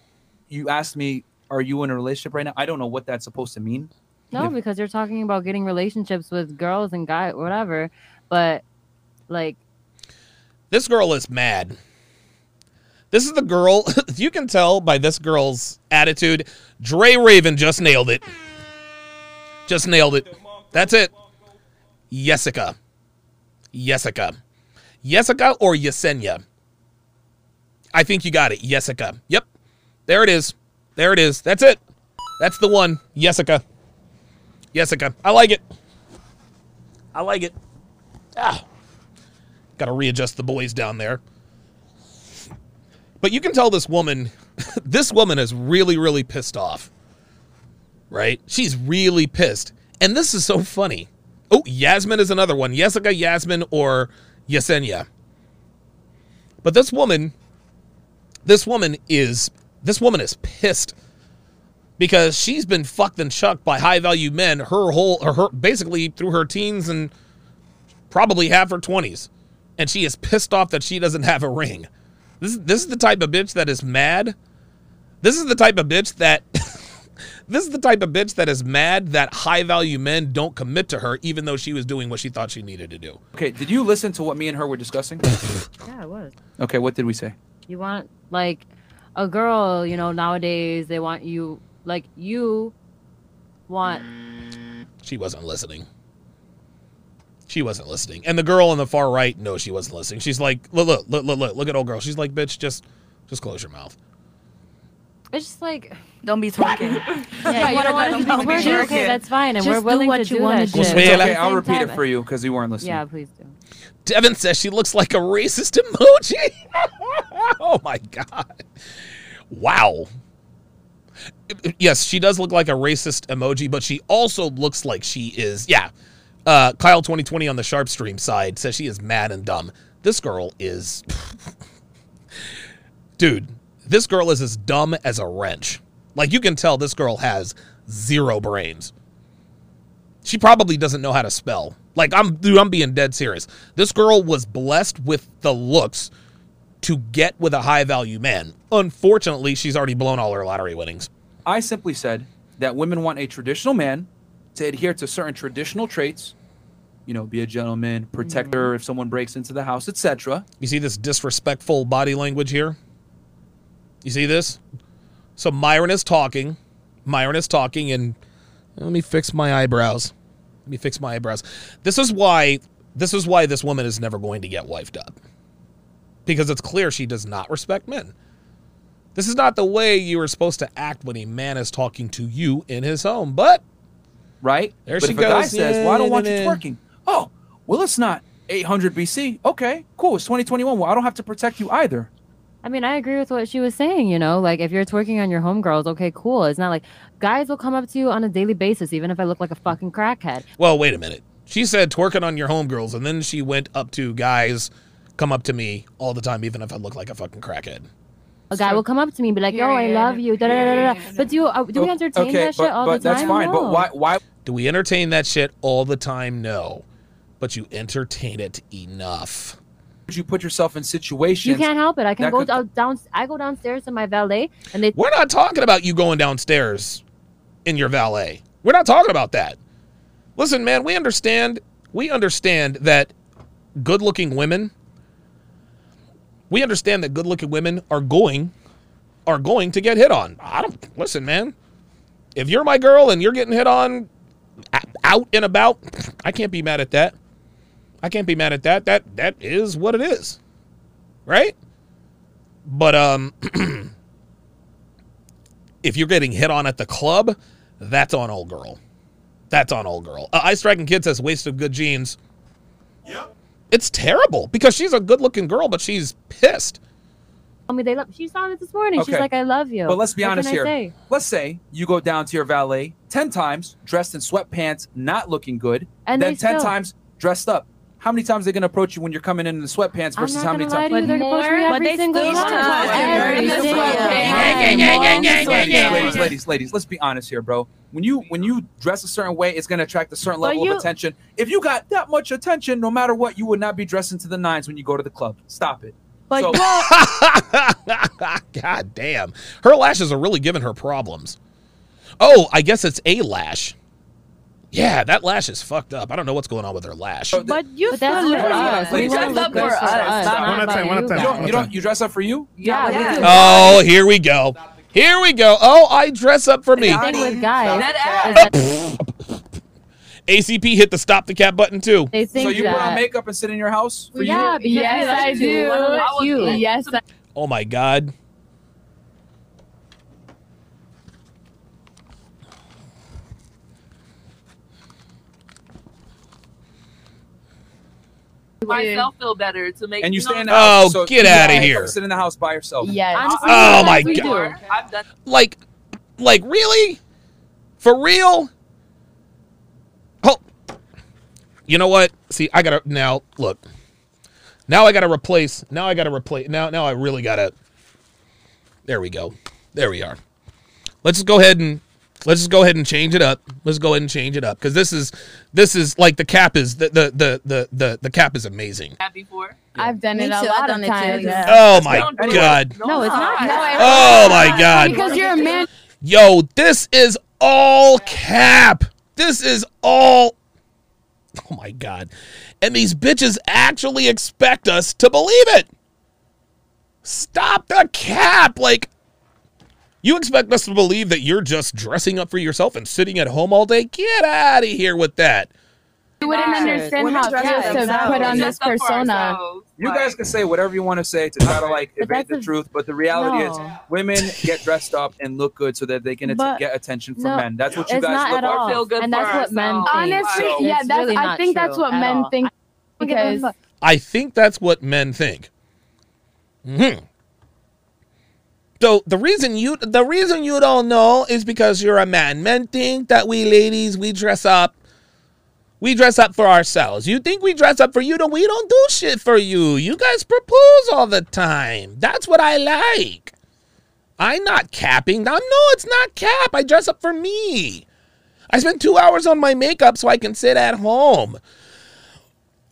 you asked me, are you in a relationship right now? I don't know what that's supposed to mean.
No,
Yeah.
because you're talking about getting relationships with girls and guys, whatever. But like,
This girl is mad. This is the girl. [laughs] you can tell by this girl's attitude. Dre Raven just nailed it. Just nailed it. That's it. Jessica. Jessica. Jessica or Yesenia? I think you got it. Jessica. Yep. There it is. There it is. That's it. That's the one. Jessica. Jessica. I like it. I like it. Ah. Got to readjust the boys down there. But you can tell this woman, [laughs] this woman is really, really pissed off. Right? She's really pissed. And this is so funny. Oh, Yasmin is another one. Jessica, Yasmin, or Yesenia. But this woman, this woman is, this woman is pissed because she's been fucked and chucked by high value men her whole, her, basically through her teens and probably half her 20s. And she is pissed off that she doesn't have a ring. This, this is the type of bitch that is mad. This is the type of bitch that. [laughs] this is the type of bitch that is mad that high value men don't commit to her, even though she was doing what she thought she needed to do.
Okay, did you listen to what me and her were discussing? [laughs]
yeah, it was.
okay, what did we say?
You want like a girl, you know, nowadays they want you like you want
She wasn't listening. She wasn't listening. And the girl on the far right, no, she wasn't listening. She's like, look, look, look, look, look, look at old girl. She's like, bitch, just, just close your mouth.
it's just like
Don't be twerking. [laughs]
yeah, you don't want to be
Don't
twerking.
twerking.
Okay, that's fine, and
Just
we're
do
willing
what
to
you
do
wanna
that
do.
shit.
Well,
It's
Yeah,
But at
okay, I'll
same
repeat it for you because you weren't listening.
Yeah, please do.
Devin says she looks like a racist emoji. [laughs] oh my god. Wow. Yes, she does look like a racist emoji, but she also looks like she is, yeah. Uh, Kyle 2020 on the SharpeStream side says she is mad and dumb. This girl is. [laughs] Dude, this girl is as dumb as a wrench. Like, you can tell this girl has zero brains. She probably doesn't know how to spell. Like I'm dude, I'm being dead serious. This girl was blessed with the looks to get with a high value man. Unfortunately, she's already blown all her lottery winnings.
I simply said that women want a traditional man to adhere to certain traditional traits. You know, be a gentleman, protect her mm-hmm. if someone breaks into the house, etc.
You see this disrespectful body language here? You see this? So Myron is talking. Myron is talking and let me fix my eyebrows. Let me fix my eyebrows. This is why this is why this woman is never going to get wifed up. Because it's clear she does not respect men. This is not the way you are supposed to act when a man is talking to you in his home. But
Right?
There
but
she
if a guy says, "Well, I don't want you
yeah, yeah.
twerking," oh, well, it's not 800 BC. Okay, cool. It's 2021. Well, I don't have to protect you either.
I mean, I agree with what she was saying, you know, like if you're twerking on your homegirls, okay, cool. It's not like guys will come up to you on a daily basis, even if I look like a fucking crackhead.
Well, wait a minute. She said twerking on your homegirls, and then she went up to guys come up to me all the time, even if I look like a fucking crackhead.
A guy will come up to me and be like, "Yo, I
Period.
love you." Da, da, da, da, da. But do you, uh, do we entertain
okay,
that shit
but,
all
but
the time?
that's fine. But why? Why?
Do we entertain that shit all the time? No. But you entertain it enough.
you put yourself in situations?
You can't help it. I can go
could-
down, down. I go downstairs to my valet, and they
We're not talking about you going downstairs in your valet. We're not talking about that. Listen, man, we understand. We understand that good looking women, we understand that good looking women are going are going to get hit on. I don't listen, man. If you're my girl and you're getting hit on out and about, I can't be mad at that. I can't be mad at that. That that is what it is. Right? But um [clears throat] if you're getting hit on at the club, that's on old girl. That's on old girl. Uh, Ice Dragon Kid says waste of good genes. Yep. It's terrible because she's a good looking girl, but she's pissed.
I mean, they love. She saw it this morning. She's like, "I love you."
But let's be
What
honest here.
say?
Let's say you go down to your valet 10 times dressed in sweatpants, not looking good,
And
then 10
still-
times dressed up. How many times are they going to approach you when you're coming in in the sweatpants versus how many times?
to you. They're
more,
approaching me every single time. Every single time.
ladies, ladies, ladies, ladies, let's be honest here, bro. When you when you dress a certain way, it's gonna attract a certain level
you-
of attention. If you got that much attention, no matter what, you would not be dressing to the nines when you go to the club. Stop it.
But
So- [laughs]
God damn. Her lashes are really giving her problems. Oh, I guess it's a lash. Yeah, that lash is fucked up. I don't know what's going on with her lash.
But you
But that's for us. We
Ladies,
want to
ladies,
look good
ladies,
for us.
One at a
about
time, one at a
you
time.
you don't you dress up for you?
Yeah, we do.
Oh, here we go. Here we go. Oh, I dress up for me.
Thing with guys
That
is that
ACP hit the stop the cat button too.
they think
So you put on makeup and sit in your house for
yeah,
you?
because
Yes, I do.
We're
I would Yes, I-
Oh my god.
Myself feel better to make
And you
know,
stay in the
Oh,
house. so
get
you
outta
make
here.
Sit in the house by yourself.
Yes.
Honestly,
Oh
sometimes
my God.
do.
I've done
Like like really? For real? Oh. You know what? See, I got to now look. Now I got to replace. Now I got to replace. Now now I really got to There we go. There we are. Let's just go ahead and let's just go ahead and change it up. Let's go ahead and change it up cuz this is this is like the cap is the the the the the, the cap is amazing.
that before.
I've done
Me
it a
too, I've
lot
done
of
it too,
times.
yeah.
Oh my
Don't do it.
god.
No, it's not.
No,
Oh my god.
Because you're a man.
Yo, this is all cap. This is all. Oh my god. And these bitches actually expect us to believe it. Stop the cap. Like, you expect us to believe that you're just dressing up for yourself and sitting at home all day? Get out of here with that.
You wouldn't
Yes.
understand
Women
how it to
themselves.
put on
Just
this persona.
You guys can say whatever you want to say to try to like
But
evade the
a-
truth, but the reality is women get dressed up and look good so that they can at-
But-
get attention from
No,
men. That's what you guys
not
look
at
for.
feel good
and
for
that's what men think.
Honestly,
So-
yeah, that's.
really
I think that's what men
all.
think because
I think that's what men think. Hmm. So the reason you the reason you don't know is because you're a man. Men think that we ladies we dress up. We dress up for ourselves. You think we dress up for you? Don't we don't do shit for you. You guys propose all the time. That's what I like. I'm not capping. I'm, no, it's not cap. I dress up for me. I spend two hours on my makeup so I can sit at home.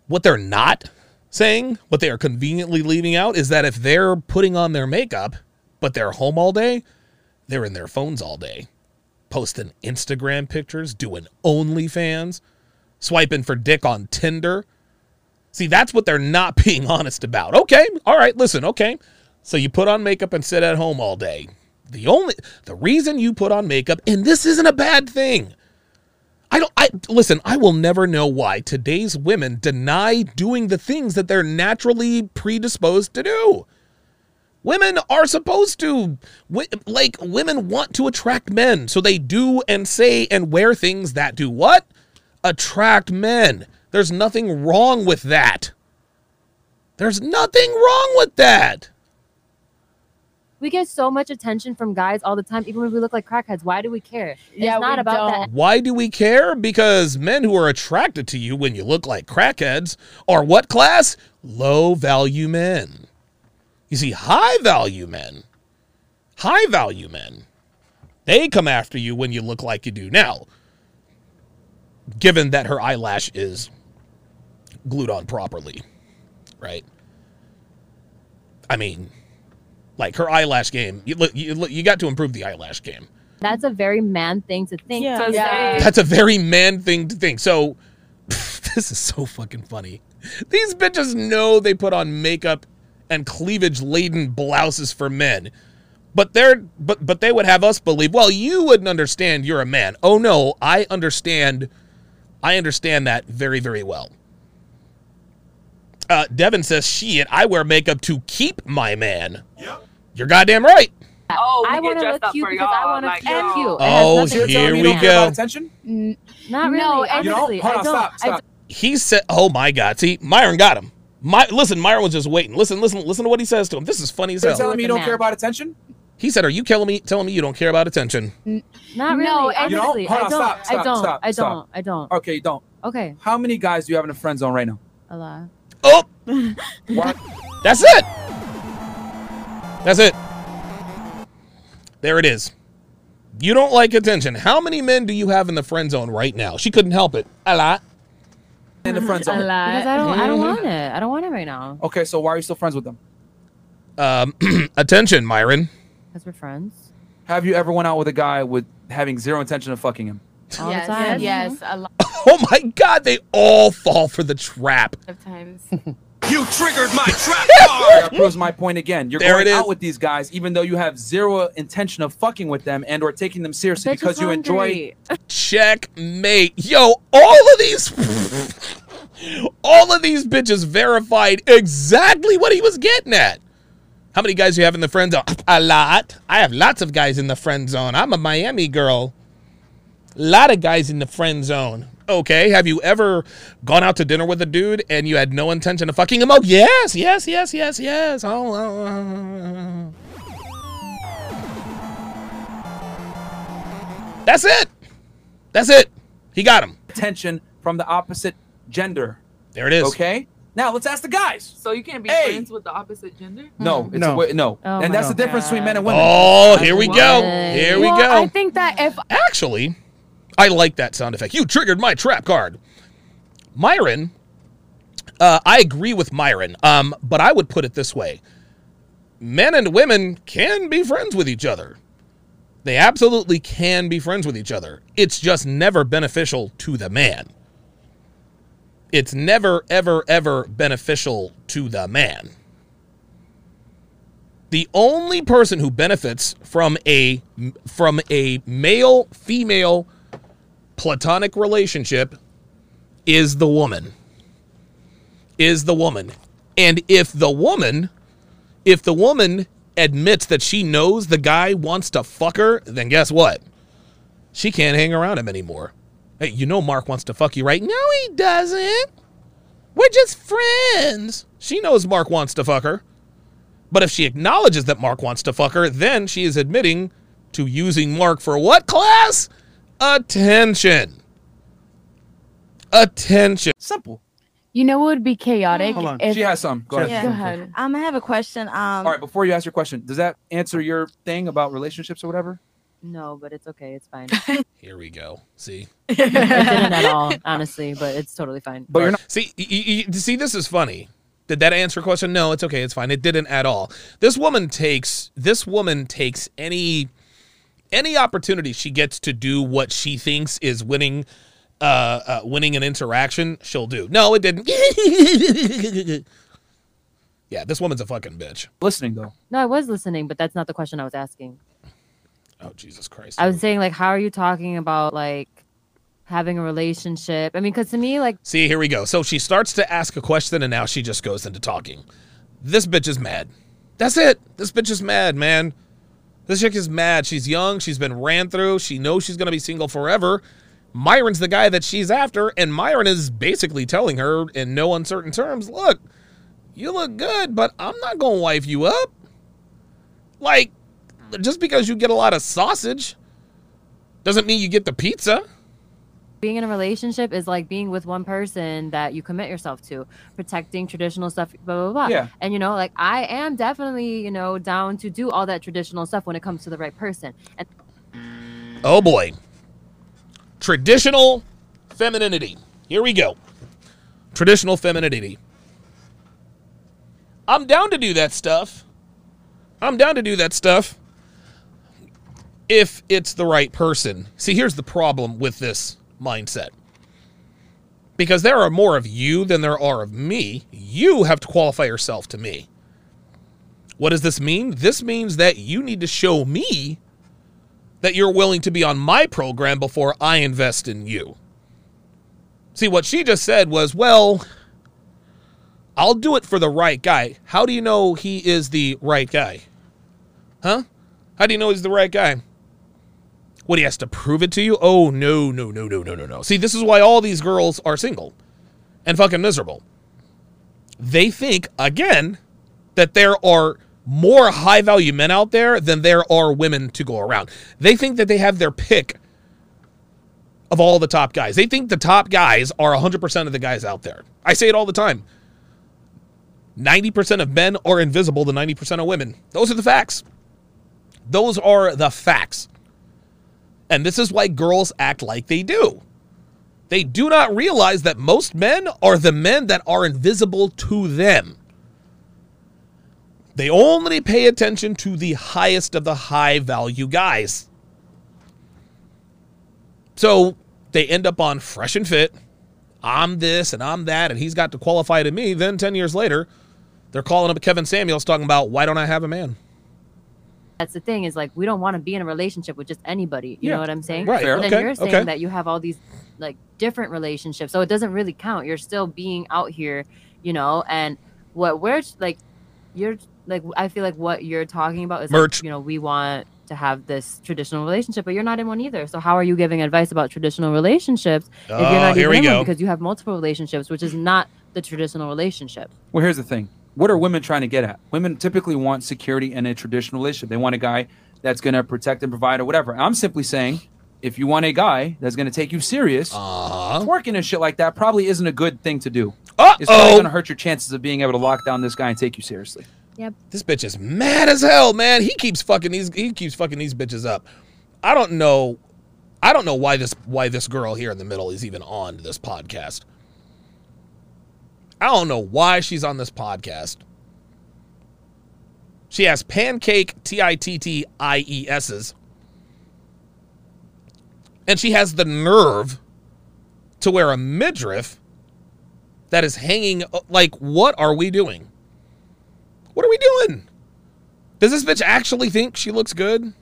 What they're not saying, what they are conveniently leaving out, is that if they're putting on their makeup, but they're home all day, they're in their phones all day, posting Instagram pictures, doing OnlyFans, swiping for dick on Tinder. See, that's what they're not [laughs] being honest about. Okay, all right, listen, okay. So you put on makeup and sit at home all day. The only the reason you put on makeup, and this isn't a bad thing. I don't I listen, I will never know why today's women deny doing the things that they're naturally predisposed to do. Women are supposed to like women want to attract men, so they do and say and wear things that do what? Attract men. There's nothing wrong with that. There's nothing wrong with that.
We get so much attention from guys all the time, even when we look like crackheads. Why do we care? It's
Yeah,
not
we
about
don't.
that.
Why do we care? Because men who are attracted to you when you look like crackheads are what class? Low value men. You see, high value men, high value men, they come after you when you look like you do now. Given that her eyelash is glued on properly, right? I mean, like her eyelash game, you, look- you, look- you got to improve the eyelash game.
That's a very man thing to think.
Yeah.
Yeah.
That's a very man thing to think. So [laughs] this is so fucking funny. These bitches know they put on makeup and cleavage laden blouses for men. But they're but but they would have us believe, well, you wouldn't understand you're a man. Oh no, I understand I understand that very, very well. Uh, Devin says, shit, I wear makeup to keep my man. You're goddamn right.
Oh,
I want to look cute because I want to
like,
feel cute.
Oh,
has
So you're
nothing to
telling
here we
you don't care
go.
about attention?
Not really.
No,
You don't?
honestly,
Hold
I don't.
stop,
I
stop.
He said, oh my God. See, Myron got him. My listen, Myron was just waiting. Listen, listen, listen to what he says to him. This is funny as hell.
You're telling me you don't care about attention?
He said, "Are you telling me telling me you don't care about attention?"
Not really.
No, and-
You don't?
honestly,
Hold
I
on,
don't.
stop,
I don't.
stop,
I don't. I don't.
Okay, you don't.
Okay.
How many guys do you have in a friend zone right now?
A lot.
Oh, [laughs]
What?
that's it. That's it. There it is. You don't like attention. How many men do you have in the friend zone right now? She couldn't help it. A lot.
In the friend [laughs]
A
zone.
lot.
Because I don't. I don't
Mhm.
want it. I don't want it right now.
Okay, so why are you still friends with them?
Um, [clears throat] attention, Myron.
Because we're friends.
Have you ever went out with a guy with having zero intention of fucking him?
All
yes,
the time.
yes, a lot [laughs]
Oh my God, they all fall for the trap.
of times. [laughs]
You triggered my trap [laughs] card.
That proves my point again. You're
There
going out with these guys even though you have zero intention of fucking with them and or taking them seriously
Bitch
because you enjoy
hungry. [laughs]
Checkmate. Yo, all of these [laughs] all of these bitches verified exactly what he was getting at. How many guys do you have in the friend zone? A lot. I have lots of guys in the friend zone. I'm a Miami girl. A lot of guys in the friend zone. Okay, have you ever gone out to dinner with a dude and you had no intention of fucking him? Oh, yes, yes, yes, yes, yes. Oh oh, oh, oh, oh, oh. That's it. That's it. He got him.
attention from the opposite gender.
There it is.
Okay? Now let's ask the guys.
So you can't be
Hey!
friends with the opposite gender?
No, it's hmm.
No.
no. no.
Oh
and
my
that's the difference between men and women.
Oh, here we go.
What?
Here we
well,
go.
I think that if
Actually, I like that sound effect. You triggered my trap card. Myron, uh, I agree with Myron, um, but I would put it this way men and women can be friends with each other. They absolutely can be friends with each other. It's just never beneficial to the man. It's never, ever, ever beneficial to the man. The only person who benefits from a from a male female platonic relationship is the woman. Is the woman. And if the woman if the woman admits that she knows the guy wants to fuck her, then guess what? She can't hang around him anymore. Hey, you know Mark wants to fuck you, right? No, he doesn't. We're just friends. She knows Mark wants to fuck her. But if she acknowledges that Mark wants to fuck her, then she is admitting to using Mark for what class? Attention. Attention.
Simple.
you know what would be chaotic
Hold on.
if
she has some. Go
She
ahead.
Yeah.
go ahead.
Um, I have a question. Um,
All right, before you ask your question, does that answer your thing about relationships or whatever?
No, but it's okay. It's fine. [laughs]
Here we go. See? [laughs]
it didn't at all, honestly, but it's totally fine.
But you're not
See, y- y- y- see, this is funny. Did that answer your question? No, it's okay. It's fine. It didn't at all. This woman takes this woman takes any any opportunity she gets to do what she thinks is winning uh, uh winning an interaction, she'll do. No, it didn't. [laughs] yeah, this woman's a fucking bitch.
listening though.
No, I was listening, but that's not the question I was asking.
Oh Jesus Christ.
I was saying like, how are you talking about like having a relationship? I mean, because to me, like,
See, here we go. So she starts to ask a question and now she just goes into talking. This bitch is mad. That's it. This bitch is mad, man. This chick is mad. She's young. She's been ran through. She knows she's going to be single forever. Myron's the guy that she's after, and Myron is basically telling her in no uncertain terms look, you look good, but I'm not going to wife you up. Like, just because you get a lot of sausage doesn't mean you get the pizza.
Being in a relationship is like being with one person that you commit yourself to, protecting traditional stuff, blah blah blah.
Yeah.
And you know, like I am definitely, you know, down to do all that traditional stuff when it comes to the right person. And
Oh boy. Traditional femininity. Here we go. Traditional femininity. I'm down to do that stuff. I'm down to do that stuff if it's the right person. See, here's the problem with this mindset. Because there are more of you than there are of me, you have to qualify yourself to me. What does this mean? This means that you need to show me that you're willing to be on my program before I invest in you. See, what she just said was, well, I'll do it for the right guy. How do you know he is the right guy? Huh? How do you know he's the right guy? What, he has to prove it to you? Oh, no, no, no, no, no, no, no. See, this is why all these girls are single and fucking miserable. They think, again, that there are more high value men out there than there are women to go around. They think that they have their pick of all the top guys. They think the top guys are 100% of the guys out there. I say it all the time. 90% of men are invisible to 90% of women. Those are the facts. Those are the facts. And this is why girls act like they do. They do not realize that most men are the men that are invisible to them. They only pay attention to the highest of the high value guys. So they end up on fresh and fit. I'm this and I'm that, and he's got to qualify to me. Then 10 years later, they're calling up Kevin Samuels talking about why don't I have a man?
That's the thing is like we don't want to be in a relationship with just anybody. You
Yeah.
know what I'm saying?
Right,
But then
okay,
you're saying
okay.
that you have all these like different relationships, so it doesn't really count. You're still being out here, you know. And what we're like, you're like I feel like what you're talking about is like,
Merch.
you know we want to have this traditional relationship, but you're not in one either. So how are you giving advice about traditional relationships if
Oh,
you're not
here
even
we
in
go.
one because you have multiple relationships, which is not the traditional relationship.
Well, here's the thing. What are women trying to get at? Women typically want security in a traditional relationship. They want a guy that's going to protect and provide or whatever. I'm simply saying, if you want a guy that's going to take you serious,
uh-huh.
twerking and shit like that probably isn't a good thing to do.
Uh-oh.
It's probably going to hurt your chances of being able to lock down this guy and take you seriously.
Yep.
This bitch is mad as hell, man. He keeps fucking these he keeps fucking these bitches up. I don't know I don't know why this why this girl here in the middle is even on this podcast. I don't know why she's on this podcast. She has pancake T I T T I E S's. And she has the nerve to wear a midriff that is hanging uh, like what are we doing? What are we doing? Does this bitch actually think she looks good?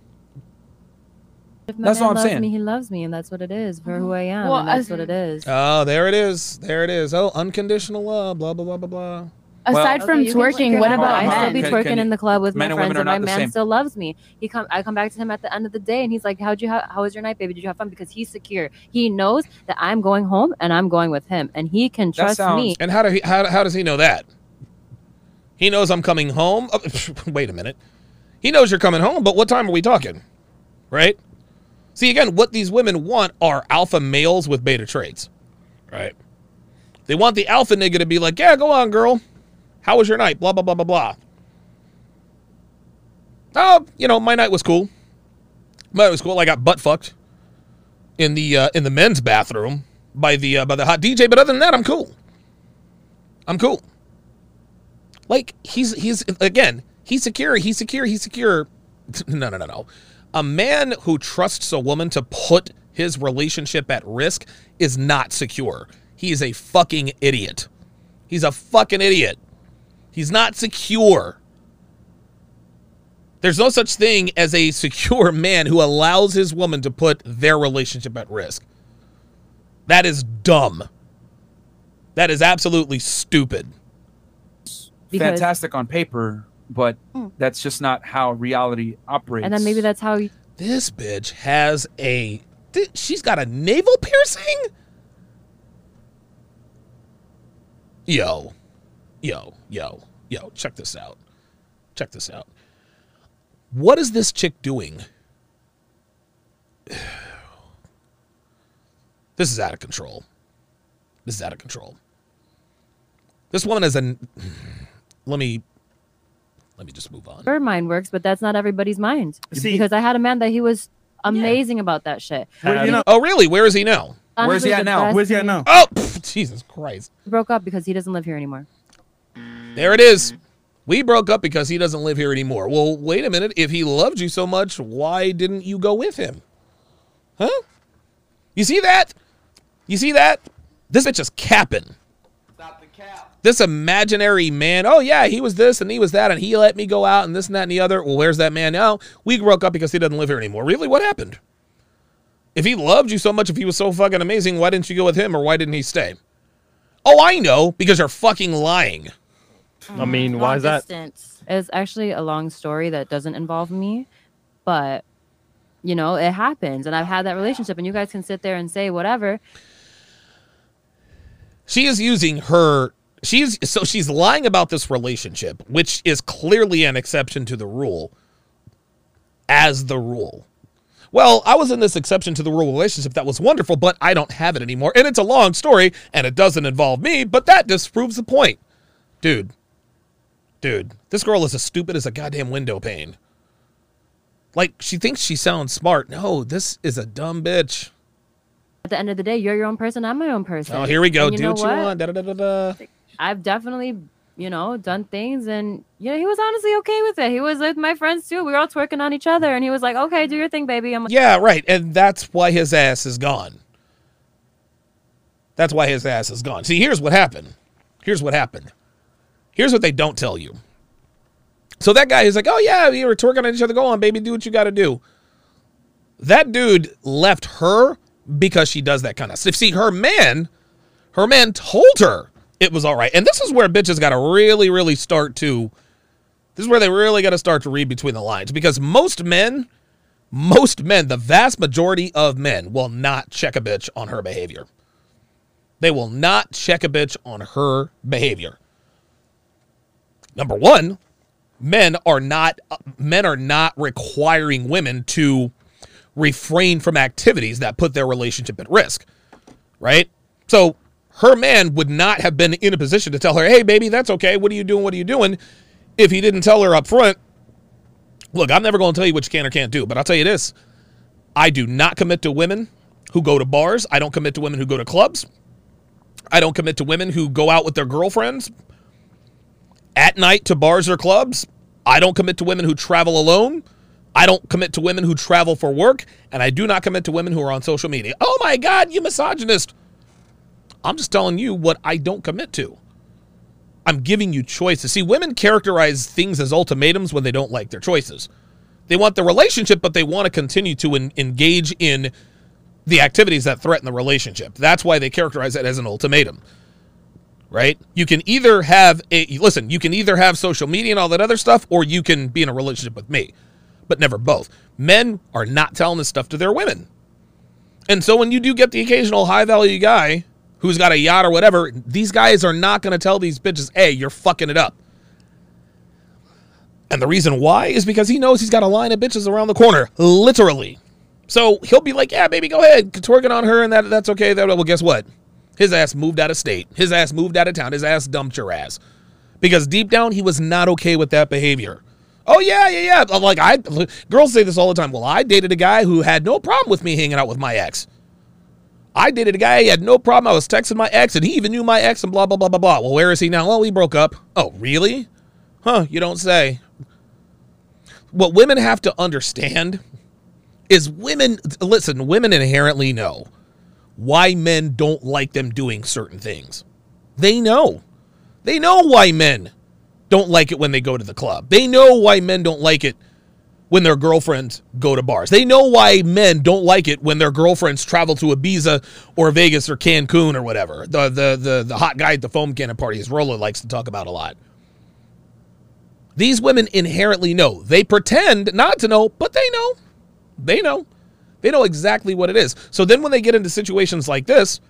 If my
That's
man
what I'm
loves
saying.
me, he loves me, and that's what it is for who mm-hmm. I am,
Well,
and that's
as-
what it is.
Oh, there it is. There it is. Oh, unconditional love. Blah blah blah blah blah.
Aside
Okay,
from
you can
twerking,
your
what
head
about.
I still be
Can-
twerking
can
in the club with
men
my
and
friends,
women are
and my
not the
man
same.
still loves me. He come, I come back to him at the end of the day, and he's like, "How'd you? How, how was your night, baby? Did you have fun?" Because he's secure. He knows that I'm going home and I'm going with him, and he can trust
sounds-
me.
And how do he how, how does he know that? He knows I'm coming home. Oh, [laughs] wait a minute. He knows you're coming home, but what time are we talking? Right? See again, what these women want are alpha males with beta traits. Right? They want the alpha nigga to be like, "Yeah, go on, girl. How was your night? Blah blah blah blah blah." Oh, you know, my night was cool. My night was cool. I got butt fucked in the uh, in the men's bathroom by the uh, by the hot DJ, but other than that, I'm cool. I'm cool. Like he's he's again, he's secure, he's secure, he's secure. [laughs] No, no, no, no. A man who trusts a woman to put his relationship at risk is not secure. He is a fucking idiot. He's a fucking idiot. He's not secure. There's no such thing as a secure man who allows his woman to put their relationship at risk. That is dumb. That is absolutely stupid.
Because-
Fantastic on paper, but
Hmm.
that's just not how reality operates.
and then maybe that's how you,
This bitch has a. th- She's got a navel piercing? Yo. Yo. Yo. Yo. Check this out. Check this out. What is this chick doing? [sighs] This is out of control. This is out of control. This woman is an. [sighs] Let me. Let me just move on.
your mind works, but that's not everybody's mind.
See-
because I had a man that he was amazing about that shit.
Where- you um, know,
Oh, really? Where is he now?
Where's he at now?
where's he at now?
Oh, pff, Jesus Christ.
We broke up because he doesn't live here anymore.
There it is. We broke up because he doesn't live here anymore. Well, wait a minute. If he loved you so much, why didn't you go with him? Huh? You see that? You see that? This bitch is capping. This imaginary man. Oh yeah, he was this and he was that, and he let me go out and this and that and the other. Well, where's that man now? We broke up because he doesn't live here anymore. Really? What happened? If he loved you so much, if he was so fucking amazing, why didn't you go with him or why didn't he stay? Oh, I know, because you're fucking lying.
I mm, mean, why is that?
Distance.
It's actually a long story that doesn't involve me, but you know, it happens. And I've had that relationship, and you guys can sit there and say whatever.
She is using her she's so she's lying about this relationship, which is clearly an exception to the rule as the rule. Well, I was in this exception to the rule relationship that was wonderful, but I don't have it anymore. And it's a long story and it doesn't involve me, but that disproves the point. Dude. Dude, this girl is as stupid as a goddamn window pane. Like she thinks she sounds smart. No, this is a dumb bitch.
At the end of the day, you're your own person. I'm my own person.
Oh, here we go.
And you
Do
know
what you want. Da, da, da, da, da.
I've definitely, you know, done things, and you know, he was honestly okay with it. He was with my friends too. We were all twerking on each other, and he was like, "Okay, do your thing, baby." I'm like,
Yeah, right. And that's why his ass is gone. That's why his ass is gone. See, here's what happened. Here's what happened. Here's what they don't tell you. So that guy is like, oh, yeah, we were twerking on each other. Go on, baby. Do what you got to do. That dude left her because she does that kind of stuff. See, her man, her man told her it was all right. And this is where bitches got to really, really start to, this is where they really got to start to read between the lines because most men, most men, the vast majority of men will not check a bitch on her behavior. They will not check a bitch on her behavior. Number one, men are not men are not requiring women to refrain from activities that put their relationship at risk. Right? So her man would not have been in a position to tell her, "Hey baby, that's okay. What are you doing? What are you doing?" if he didn't tell her up front, look, I'm never going to tell you what you can or can't do, but I'll tell you this. I do not commit to women who go to bars. I don't commit to women who go to clubs. I don't commit to women who go out with their girlfriends at night to bars or clubs. I don't commit to women who travel alone. I don't commit to women who travel for work. And I do not commit to women who are on social media. Oh my God, you misogynist. I'm just telling you what I don't commit to. I'm giving you choices. See, women characterize things as ultimatums when they don't like their choices. They want the relationship, but they want to continue to en- engage in the activities that threaten the relationship. That's why they characterize it as an ultimatum. Right? You can either have a listen, you can either have social media and all that other stuff, or you can be in a relationship with me, but never both. Men are not telling this stuff to their women. And so when you do get the occasional high value guy who's got a yacht or whatever, these guys are not going to tell these bitches, hey, you're fucking it up. And the reason why is because he knows he's got a line of bitches around the corner, literally. So he'll be like, yeah, baby, go ahead, twerking on her, and that that's okay. That well, guess what? His ass moved out of state. His ass moved out of town. His ass dumped your ass because deep down he was not okay with that behavior. Oh yeah, yeah, yeah. Like I, girls say this all the time. Well, I dated a guy who had no problem with me hanging out with my ex. I dated a guy, he had no problem. I was texting my ex, and he even knew my ex, and blah, blah, blah, blah, blah. Well, where is he now? Oh, well, we broke up. Oh, really? Huh, you don't say. What women have to understand is women, listen, women inherently know why men don't like them doing certain things. They know. They know why men don't like it when they go to the club. They know why men don't like it when their girlfriends go to bars. They know why men don't like it when their girlfriends travel to Ibiza or Vegas or Cancun or whatever. The the the, the hot guy at the foam cannon parties Roller likes to talk about a lot. These women inherently know. They pretend not to know, but they know. They know. They know exactly what it is. So then when they get into situations like this,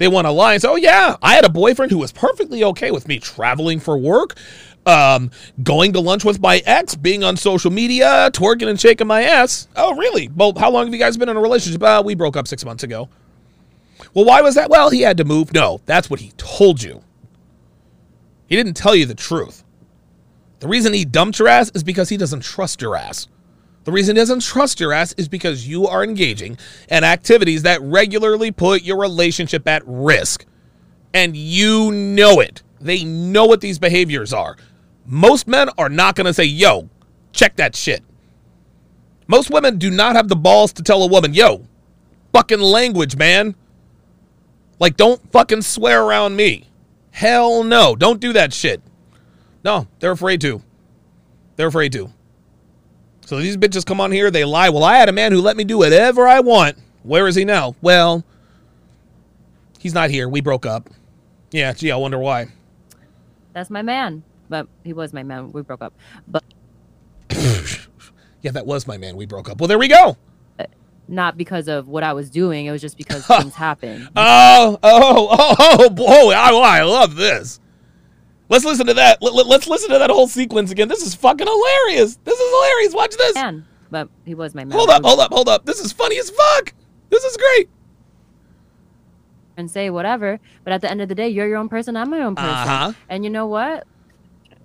they want to lie and say, oh, yeah, I had a boyfriend who was perfectly okay with me traveling for work, um, going to lunch with my ex, being on social media, twerking and shaking my ass. Oh, really? Well, how long have you guys been in a relationship? Uh, we broke up six months ago. Well, why was that? Well, he had to move. No, that's what he told you. He didn't tell you the truth. The reason he dumped your ass is because he doesn't trust your ass. The reason he doesn't trust your ass is because you are engaging in activities that regularly put your relationship at risk. And you know it. They know what these behaviors are. Most men are not going to say, yo, check that shit. Most women do not have the balls to tell a woman, yo, fucking language, man. Like, don't fucking swear around me. Hell no. Don't do that shit. No, they're afraid to. They're afraid to. So these bitches come on here, they lie. Well, I had a man who let me do whatever I want. Where is he now? Well, he's not here. We broke up. Yeah, gee, I wonder why.
That's my man. But he was my man. We broke up. But [laughs]
Yeah, that was my man. We broke up. Well, there we go.
not because of what I was doing. It was just because [laughs] things happened.
Oh, oh, oh, oh, boy. I, I love this. Let's listen to that. Let, us listen to that whole sequence again. This is fucking hilarious. This is hilarious. Watch this.
Man, but he was my man.
Hold up, hold up, hold up. This is funny as fuck. This is great.
And say whatever, but at the end of the day, you're your own person. I'm my own person.
Uh-huh.
And you know what?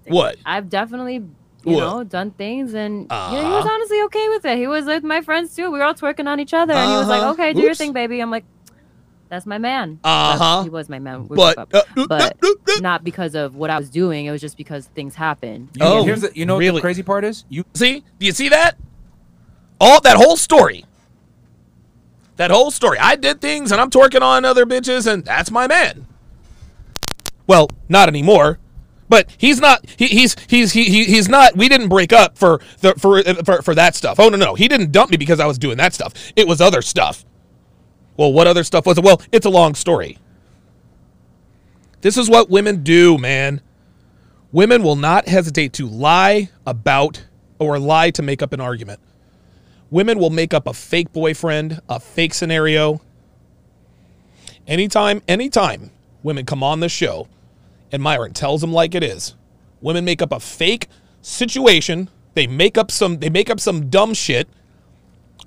What?
I've definitely, you
What?
know, done things, and you know, he was
Uh-huh.
honestly okay with it. He was with my friends too. We were all twerking on each other, and he was like,
Uh-huh.
"Okay, do your thing, baby." I'm like, "That's my man."
Uh-huh.
That's- He was my man. We
But, uh,
up. but not because of what I was doing. It was just because things happened.
You,
Oh,
here's the, you know what
really?
the crazy part is? You
See? Do you see that? All that whole story. That whole story. I did things and I'm twerking on other bitches and that's my man. Well, not anymore. But he's not. He, he's he's he, he he's not. We didn't break up for the for, for for that stuff. Oh no no, he didn't dump me because I was doing that stuff. It was other stuff. Well, what other stuff was it? Well, it's a long story. This is what women do, man. Women will not hesitate to lie about or lie to make up an argument. Women will make up a fake boyfriend, a fake scenario. Anytime, anytime women come on the show and Myron tells them like it is, women make up a fake situation. They make up some they make up some dumb shit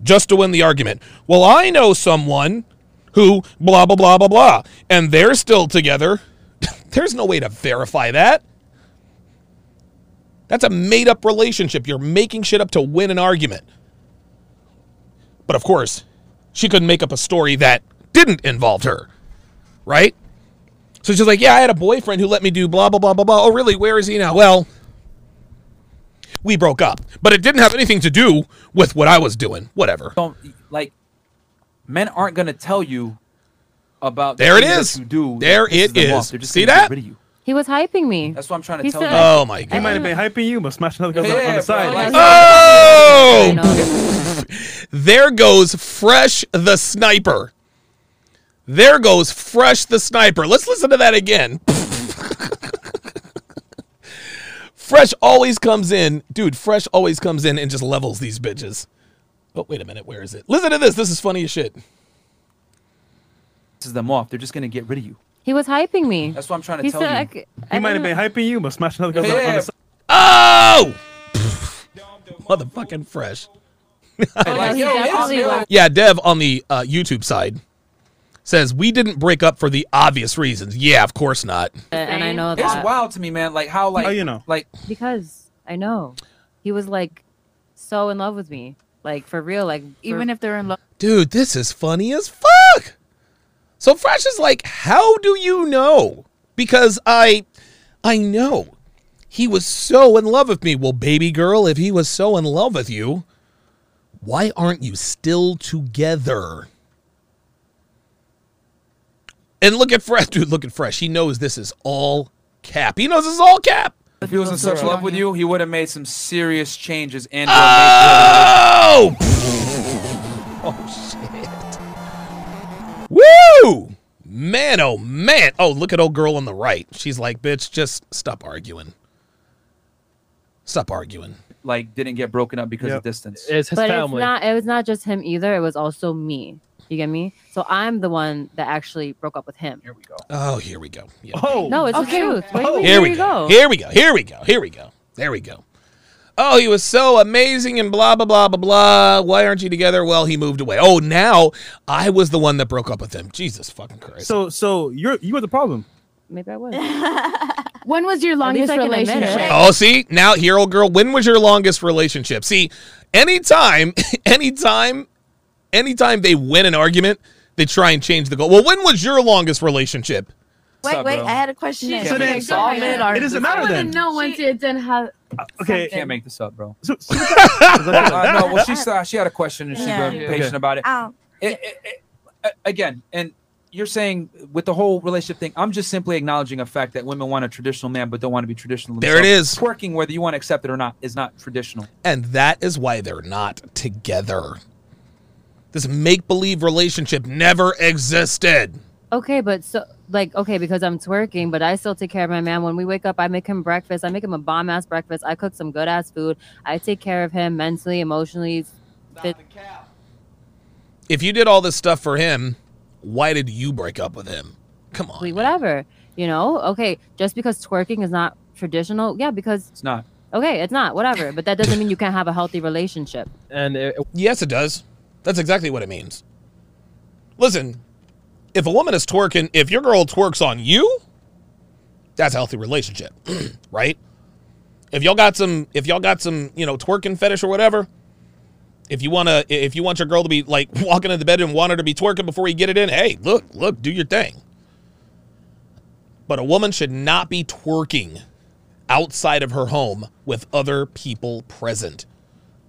just to win the argument. Well, I know someone who blah blah blah blah blah and they're still together. [laughs] There's no way to verify that. That's a made up relationship. You're making shit up to win an argument. But of course, she couldn't make up a story that didn't involve her, right? So she's like, Yeah, I had a boyfriend who let me do blah, blah, blah, blah, blah. Oh, really? Where is he now? Well, we broke up, but it didn't have anything to do with what I was doing. Whatever.
don't like men aren't gonna tell you about the
There it
things that
is.
You do
There
it is. pisses
it
them off.
is.
They're just
See that?
rid of you.
He was hyping me.
That's what I'm trying to
He
tell
said-
you.
Oh my god.
He might have been hyping you, but smash another girl
Yeah,
on the side.
like-
Oh! There goes Fresh the Sniper. There goes Fresh the Sniper. Let's listen to that again. Fresh always comes in. Dude, Fresh always comes in and just levels these bitches. Oh, wait a minute. Where is it? Listen to this. This is funny as shit.
This is them off. They're just gonna get rid of you.
He was hyping me.
That's what I'm trying to
He
tell
said, I
you.
He might have been hyping you, but smash another girl on
Yeah,
the side.
Oh! Motherfucking Fresh.
Oh,
yo, yo,
definitely
yo.
was.
Yeah, Dev on the uh, YouTube side says, We didn't break up for the obvious reasons. Yeah, of course not.
And I know
It's wild to me, man. Like how like
How you know?
like
because I know he was like so in love with me, like for real, like
Even if they're in love.
Dude, this is funny as fuck. So Fresh is like, how do you know? Because I I know. He was so in love with me. Well, baby girl, if he was so in love with you, why aren't you still together? And look at Fresh, [laughs] dude, look at Fresh. He knows this is all cap. He knows this is all cap.
if he was in such love with you, he would have made some serious changes and
Oh! [laughs] oh shit. Woo! Man, oh man. Oh, look at old girl on the right. She's like, bitch, just stop arguing. Stop arguing.
like didn't get broken up because
Yep.
of distance.
It's his
but
family.
it's not. It was not just him either. It was also me. You get me? So I'm the one that actually broke up with him.
Here we go.
Oh, here we go. Yeah.
oh,
No, it's
Okay.
the truth. What do you oh. mean?
Here we
you
go. Here we go. Here we go. Here we go. There we go. Oh, he was so amazing and blah blah blah blah blah. Why aren't you together? Well, he moved away. Oh, now I was the one that broke up with him. Jesus fucking Christ.
so so you're you were the problem.
Maybe I was. [laughs]
When was your longest
I can admit it.
relationship?
Oh, see now, here, old girl. When was your longest relationship? See, anytime, [laughs] anytime, anytime they win an argument, they try and change the goal. Well, when was your longest relationship?
Wait,
up,
wait.
bro?
I had a question.
She-
there.
So then-
Okay,
so
go
it. It doesn't
I
matter
want to
then.
know when to didn't have.
Okay.
Can't make this up, bro.
So, so [laughs]
uh, no, well, she saw she had a question and she's
Yeah.
been
Yeah.
patient
Okay.
about it.
Um,
It- it- it- Again, and you're saying with the whole relationship thing, I'm just simply acknowledging a fact that women want a traditional man, but don't want to be traditional.
There it
themselves.
is.
Twerking, whether you want to accept it or not, is not traditional.
And that is why they're not together. This make believe relationship never existed.
Okay, but so like okay because I'm twerking, but I still take care of my man. When we wake up, I make him breakfast. I make him a bomb ass breakfast. I cook some good ass food. I take care of him mentally, emotionally. Fit-
If you did all this stuff for him, why did you break up with him? Come on.
whatever. You know, okay, just because twerking is not traditional, yeah, because
It's not.
okay, it's not whatever, but that doesn't mean you can't have a healthy relationship.
And it,
Yes, it does. That's exactly what it means. Listen, if a woman is twerking, if your girl twerks on you, that's a healthy relationship, [clears throat] right? If y'all got some, if y'all got some, you know, twerking fetish or whatever, if you wanna, if you want your girl to be like [laughs] walking in the bed and want her to be twerking before you get it in, hey, look, look, do your thing. But a woman should not be twerking outside of her home with other people present.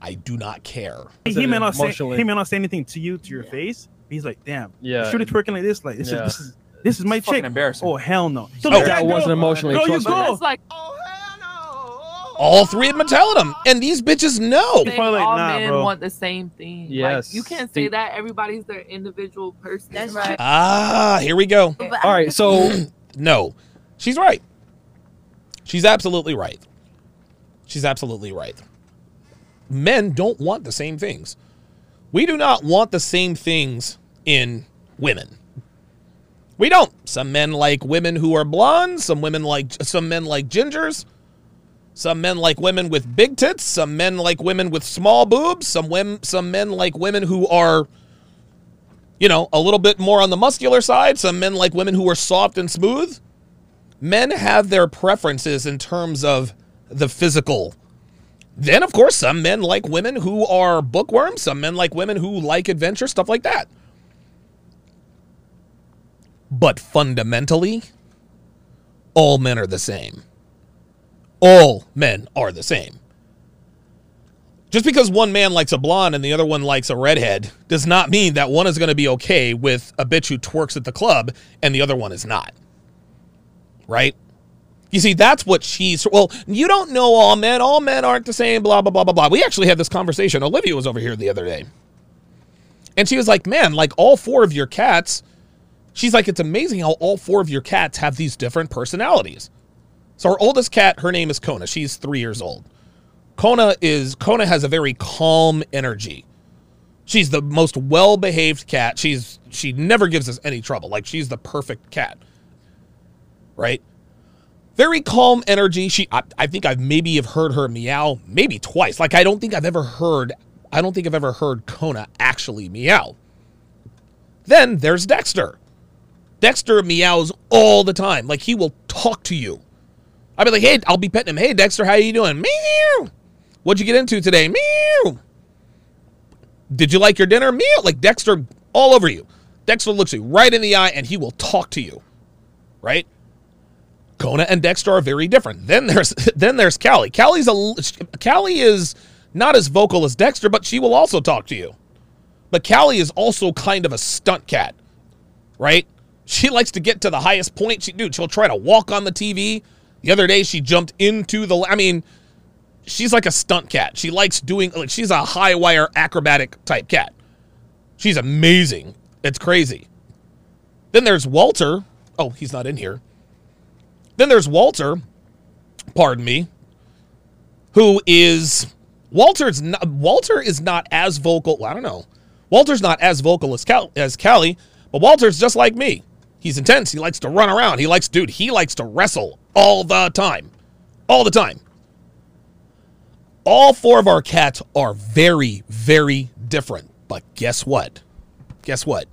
I do not care.
he may not say he may not say anything to you to your face. but He's like, damn,
Yeah.
shoot it twerking like this, like this
Yeah.
is this is this is my
It's
chick.
embarrassing.
Oh hell no! So
Oh,
that wasn't emotionally,
Girl, you
trust me.
go.
It's like
All three of them are telling them, and these bitches know.
think
probably like,
all
nah,
men
bro.
want the same thing.
Yes.
Like, you can't say
See-
that everybody's their individual person.
That's right.
Ah, here we go.
But
all right, so [clears throat]
No, she's right. She's absolutely right. She's absolutely right. Men don't want the same things. We do not want the same things in women. We don't. Some men like women who are blonde. Some women like some men like gingers. Some men like women with big tits. Some men like women with small boobs. Some women, some men like women who are, you know, a little bit more on the muscular side. Some men like women who are soft and smooth men have their preferences in terms of the physical. Then, of course, some men like women who are bookworms. Some men like women who like adventure, stuff like that. But fundamentally, all men are the same. All men are the same. Just because one man likes a blonde and the other one likes a redhead does not mean that one is going to be okay with a bitch who twerks at the club and the other one is not right? You see, that's what she's. Well, you don't know all men. All men aren't the same. Blah blah blah blah blah. We actually had this conversation. Olivia was over here the other day, and she was like, "Man, like all four of your cats." She's like, "It's amazing how all four of your cats have these different personalities." So our oldest cat, her name is Kona. She's three years old. Kona is Kona has a very calm energy. She's the most well-behaved cat. She's she never gives us any trouble. Like she's the perfect cat right? Very calm energy. She, I, I think I've maybe have heard her meow maybe twice. Like I don't think I've ever heard, I don't think I've ever heard Kona actually meow. Then there's Dexter. Dexter meows all the time. Like he will talk to you. I'll be like, hey, I'll be petting him. Hey, Dexter, how are you doing? Meow. What'd you get into today? Meow. Did you like your dinner? Meow. Like Dexter all over you. Dexter looks you right in the eye and he will talk to you. Right? Kona and Dexter are very different. Then there's [laughs] then there's Callie. Callie's a Callie is not as vocal as Dexter, but she will also talk to you. But Callie is also kind of a stunt cat, right? She [laughs] likes to get to the highest point. She dude, she'll try to walk on the TV. The other day she jumped into the I mean, she's like a stunt cat. She likes doing like she's a high wire acrobatic type cat. She's amazing. It's crazy. Then there's Walter. Oh, he's not in here. Then there's Walter, pardon me, who is Walter's not, Walter is not as vocal. I don't know. Walter's not as vocal as Cal, as Callie, but Walter's just like me. He's intense. He likes to run around. He likes, dude, he likes to wrestle all the time. All the time. All four of our cats are very, very different. But guess what? Guess what?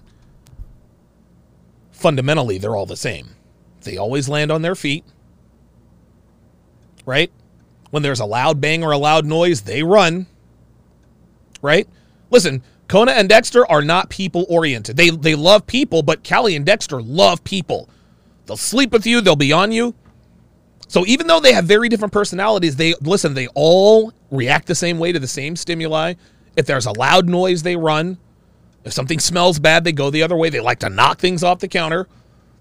Fundamentally, they're all the same. They always land on their feet. Right? When there's a loud bang or a loud noise, they run. Right? Listen, Kona and Dexter are not people oriented. They they love people, but Callie and Dexter love people. They'll sleep with you, they'll be on you. So even though they have very different personalities, they listen, they all react the same way to the same stimuli. If there's a loud noise, they run. If something smells bad, they go the other way. They like to knock things off the counter.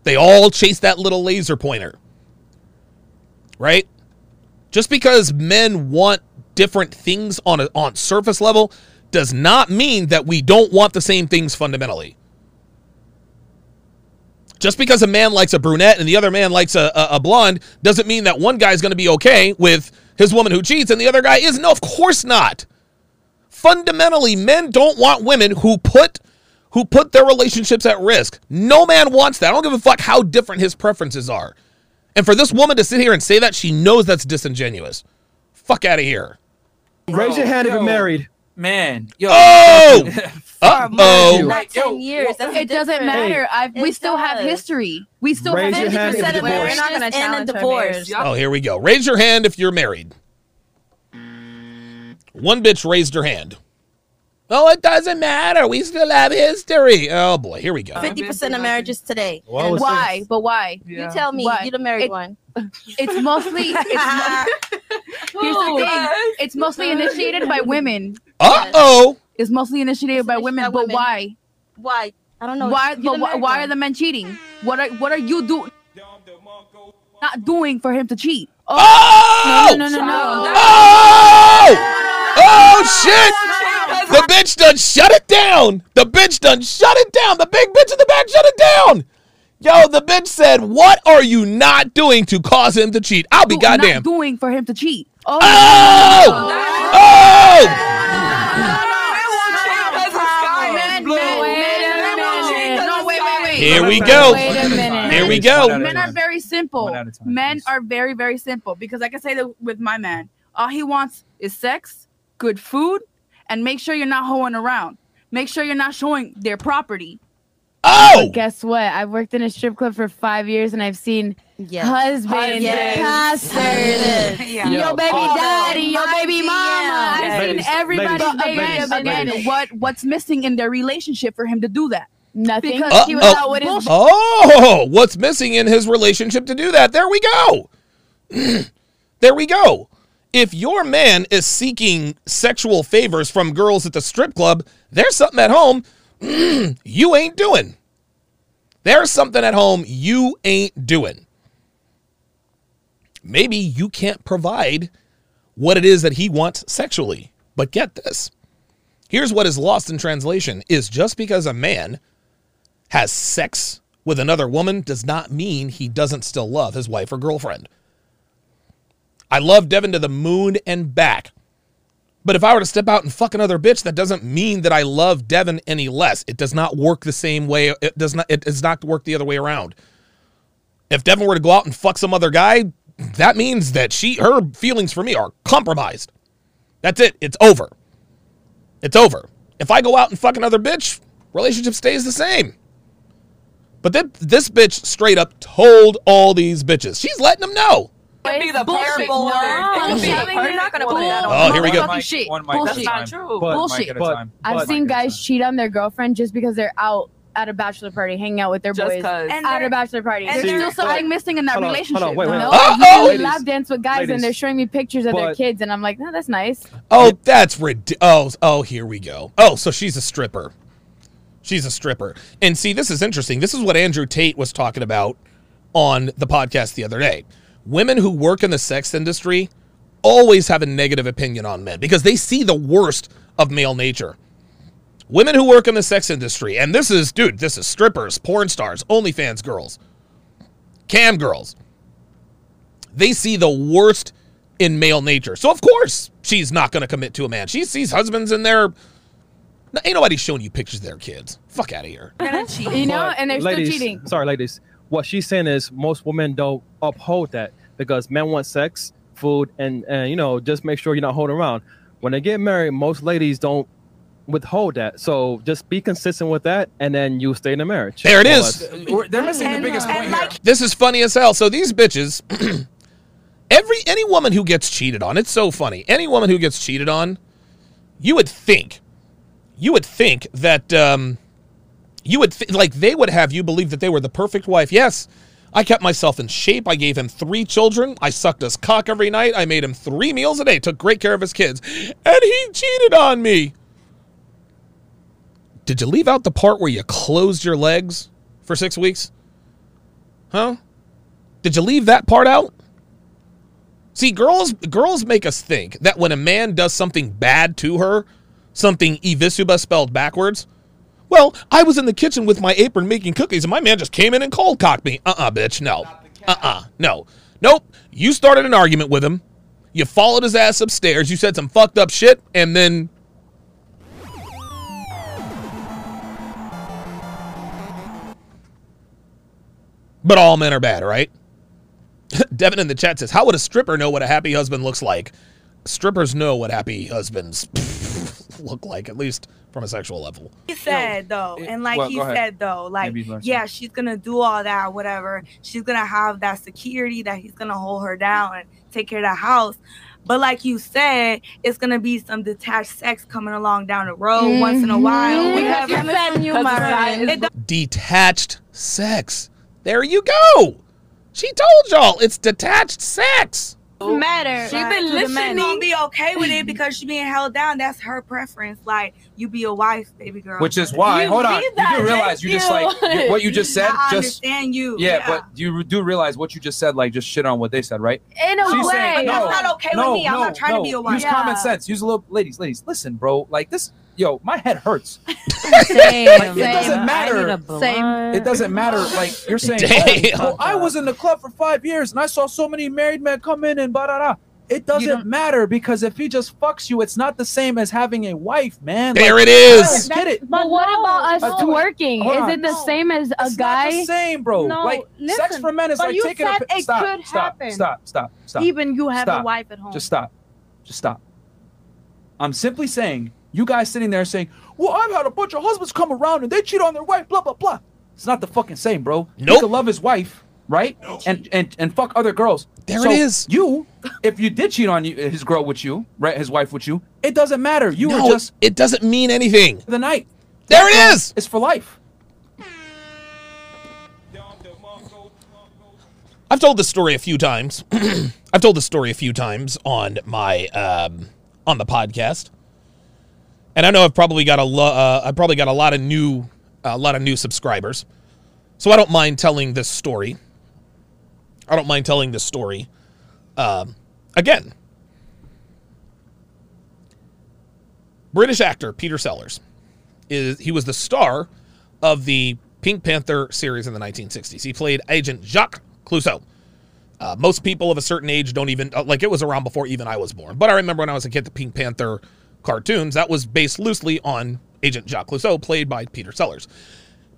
They all chase that little laser pointer. Right? Just because men want different things on a on surface level does not mean that we don't want the same things fundamentally. Just because a man likes a brunette and the other man likes a, a, a blonde doesn't mean that one guy is going to be okay with his woman who cheats and the other guy is. No, of course not. Fundamentally, men don't want women who put who put their relationships at risk. No man wants that. I don't give a fuck how different his preferences are. And for this woman to sit here and say that, she knows that's disingenuous. Fuck out of here.
Raise your hand if you're married.
Man, yo.
Oh! [laughs] [laughs] Uh
Not
oh.
ten years. That's
It doesn't
different.
matter. I we
It
still have history. We still
Raise
have
your hand
50% of
divorced.
marriages
We're not gonna
end
challenge
in divorce.
Oh, here we go. Raise your hand if you're married. One bitch raised her hand. Oh, it doesn't matter. We still have history. Oh boy, here we go.
Fifty percent of marriages today.
Well, it's-
Why? But why?
Yeah.
You tell me.
Why?
You the married
It-
one.
It's mostly. It's mo- [laughs] here's the thing. It's mostly initiated by women.
Uh oh.
It's mostly initiated by women.
by
But
women.
why?
Why? I don't know.
Why?
You
But why, why are the men cheating? What are What are you doing? Not doing for him to cheat. Oh,
Oh!
no, no, no, no, no.
Oh! Oh shit! The bitch done shut it down. The bitch done shut it down. The big bitch in the back shut it down. Yo, the bitch said, "What are you not doing to cause him to cheat?" I'll be
Do-
goddamn.
Not doing for him to cheat. Oh,
Oh! Oh! Here we go.
Wait a minute.
Here we go.
Men are very simple.
One at a time,
Men are very, very simple because I can say that with my man, all he wants is sex, good food, and make sure you're not hoeing around. Make sure you're not showing their property.
Oh!
Guess what? I've worked in a strip club for five years and I've seen
Yes.
husbands,
Yes.
pastors, [laughs]
Yeah.
your baby
Oh,
daddy, your baby mama.
DM.
I've seen
Ladies,
everybody.
ladies,
again,
ladies,
again,
ladies.
what what's missing in their relationship for him to do that?
Nothing.
Because
Uh,
he was
oh.
out with his
Oh, what's missing in his relationship to do that? There we go. [clears throat] there we go. If your man is seeking sexual favors from girls at the strip club, there's something at home [clears throat] you ain't doing. There's something at home you ain't doing. Maybe you can't provide what it is that he wants sexually. But get this. Here's what is lost in translation is just because a man has sex with another woman does not mean he doesn't still love his wife or girlfriend. I love Devin to the moon and back. But if I were to step out and fuck another bitch, that doesn't mean that I love Devin any less. It does not work the same way. It does not. It does not work the other way around. If Devin were to go out and fuck some other guy, that means that she, her feelings for me are compromised. That's it. It's over. It's over. If I go out and fuck another bitch, relationship stays the same. But then this bitch straight up told all these bitches. She's letting them know.
Be the
Bullshit.
perfect
No.
It could be
You're not gonna put that on.
Oh, here we go.
Fucking shit.
One mic
Bullshit.
That's not true.
But-
Bullshit.
at a
but-
I've seen
mic at a
guys cheat on their girlfriend just because they're out at a bachelor party, hanging out with their
Just
boys.
'cause.
And
At a bachelor party.
and
There's still something missing in that
hold on, hold
relationship.
on, wait, wait,
no,
wait.
you
Uh-oh.
do lap dance with guys,
Ladies.
and they're showing me pictures of their kids, and I'm like, no, that's nice.
Oh, that's ridiculous. Oh, oh, here we go. Oh, so she's a stripper. She's a stripper. And see, this is interesting. This is what Andrew Tate was talking about on the podcast the other day. Women who work in the sex industry always have a negative opinion on men because they see the worst of male nature. Women who work in the sex industry, and this is, dude, this is strippers, porn stars, OnlyFans girls, cam girls. They see the worst in male nature. So, of course, she's not going to commit to a man. She sees husbands in their. Ain't nobody showing you pictures of their kids. Fuck out of here. [laughs]
You know, and they're
ladies,
still cheating.
Sorry, ladies. What she's saying is most women don't uphold that because men want sex, food, and and you know just make sure you're not holding around. When they get married, most ladies don't withhold that. So just be consistent with that, and then you stay in the marriage.
There it
Well,
is.
that's-
We're- They're missing the biggest point here.
This is funny as hell. So these bitches, [clears throat] every any woman who gets cheated on, it's so funny. Any woman who gets cheated on, you would think, you would think that, um, you would th- like they would have you believe that they were the perfect wife. Yes, I kept myself in shape. I gave him three children. I sucked his cock every night. I made him three meals a day. Took great care of his kids, and he cheated on me. Did you leave out the part where you closed your legs for six weeks? Huh? Did you leave that part out? See, girls girls make us think that when a man does something bad to her, something evisuba spelled backwards, well, I was in the kitchen with my apron making cookies and my man just came in and cold cocked me. Uh-uh, bitch. No. Uh-uh. No. Nope. You started an argument with him. You followed his ass upstairs. You said some fucked up shit and then But all men are bad, right? [laughs] Devin in the chat says, "How would a stripper know what a happy husband looks like?" Strippers know what happy husbands [laughs] look like, at least from a sexual level.
he said though, and like
well,
he said though, like
Maybe learn
yeah, she's gonna do all that, whatever. She's gonna have that security that he's gonna hold her down and take care of the house. But like you said, it's gonna be some detached sex coming along down the road once in a while.
Mhm.
whatever.
Because you said you, Myron.
It don't
Detached sex. There you go. She told y'all it's detached sex.
Matter.
She been listening. Gonna be okay with it [clears throat] because she being held down. That's her preference. Like you be a wife, baby girl.
Which is why,
You
hold on,
be
you do realize you just like you- what you just said.
I
just
understand you.
yeah, but you do realize what you just said, like just shit on what they said, right?
In a
She's
way.
saying, no,
that's not okay with
no.
I'm
no,
not trying to be a wife.
Use common sense. Use a little, ladies, ladies. Listen, bro. Like this, yo, my head hurts. [laughs]
Same,
Like, it
same.
doesn't matter.
a blunt.
It doesn't matter. Like you're saying, [laughs]
Damn.
oh, well, I was in the club for five years and I saw so many married men come in and ba da da. It doesn't matter because if he just fucks you, it's not the same as having a wife, man.
There
Like,
it is.
I Get it?
But what about us
Uh, do
working?
Hold
Is
on.
it the same as a
It's
guy?
not the same, bro.
No,
like sex for men is
but
like
you
taking
said
a pi-
it
stop,
could
stop,
happen.
stop, stop, stop.
Even you have a wife at home.
Just stop. Just stop. I'm simply saying, you guys sitting there saying, "Well, I've had a bunch of husbands come around and they cheat on their wife." Blah blah blah. It's not the fucking same, bro. He
Nope.
could love his wife, right? And and and fuck other girls.
There
So
it is.
You, if you did cheat on you, his girl with you, right? His wife with you, it doesn't matter. You
No,
were just
it doesn't mean anything.
the night.
There
That
it.
It's for life.
I've told this story a few times. [clears throat] I've told this story a few times on my um, on the podcast, and I know I've probably got a lo- uh, I've probably got a lot of new a lot of new subscribers, so I don't mind telling this story. I don't mind telling this story um, again. British actor Peter Sellers is he was the star of the Pink Panther series in the 1960s. He played Agent Jacques Clouseau. Uh, most people of a certain age don't even uh, like it was around before even I was born. But I remember when I was a kid, the Pink Panther cartoons that was based loosely on Agent Jacques Clouseau, played by Peter Sellers.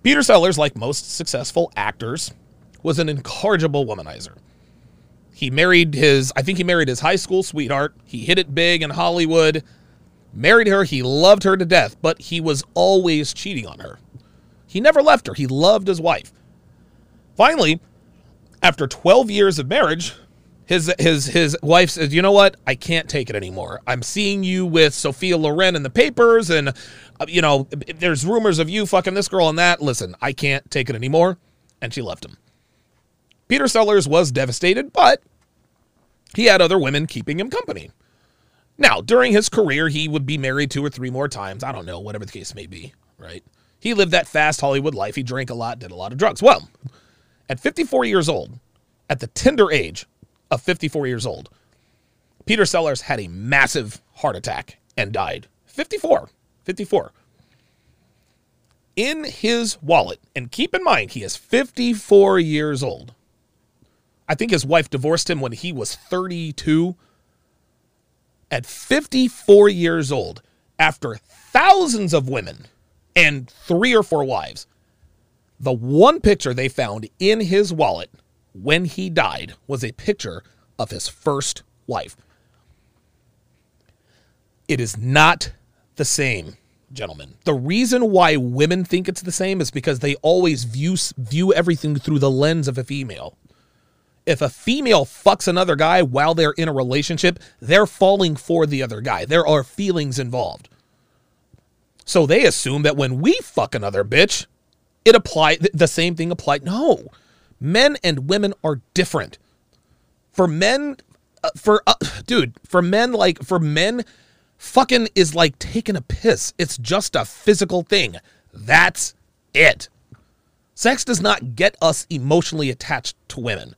Peter Sellers, like most successful actors, was an incorrigible womanizer. He married his, I think he married his high school sweetheart. He hit it big in Hollywood, married her. He loved her to death, but he was always cheating on her. He never left her. He loved his wife. Finally, after 12 years of marriage, his his his wife says, "You know what? I can't take it anymore. I'm seeing you with Sophia Loren in the papers, and uh, you know there's rumors of you fucking this girl and that. Listen, I can't take it anymore." And she left him. Peter Sellers was devastated, but he had other women keeping him company. Now, during his career, he would be married two or three more times. I don't know, whatever the case may be, right? He lived that fast Hollywood life. He drank a lot, did a lot of drugs. Well, at 54 years old, at the tender age of 54 years old, Peter Sellers had a massive heart attack and died. 54. 54. In his wallet, and keep in mind, he is 54 years old. I think his wife divorced him when he was 32. At 54 years old, after thousands of women and three or four wives, the one picture they found in his wallet when he died was a picture of his first wife. It is not the same, gentlemen. The reason why women think it's the same is because they always view view everything through the lens of a female. If a female fucks another guy while they're in a relationship, they're falling for the other guy. There are feelings involved. So they assume that when we fuck another bitch, it apply the same thing applied. No, men and women are different. For men, uh, for uh, dude, for men like for men, fucking is like taking a piss. It's just a physical thing. That's it. Sex does not get us emotionally attached to women.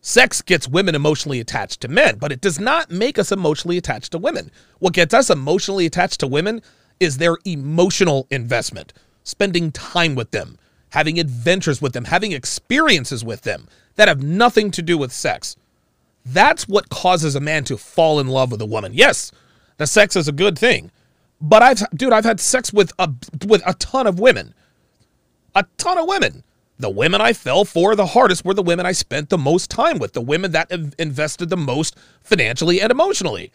Sex gets women emotionally attached to men, but it does not make us emotionally attached to women. What gets us emotionally attached to women is their emotional investment, spending time with them, having adventures with them, having experiences with them that have nothing to do with sex. That's what causes a man to fall in love with a woman. Yes, the sex is a good thing, but I've dude, I've had sex with a with a ton of women. A ton of women. The women I fell for the hardest were the women I spent the most time with, the women that invested the most financially and emotionally.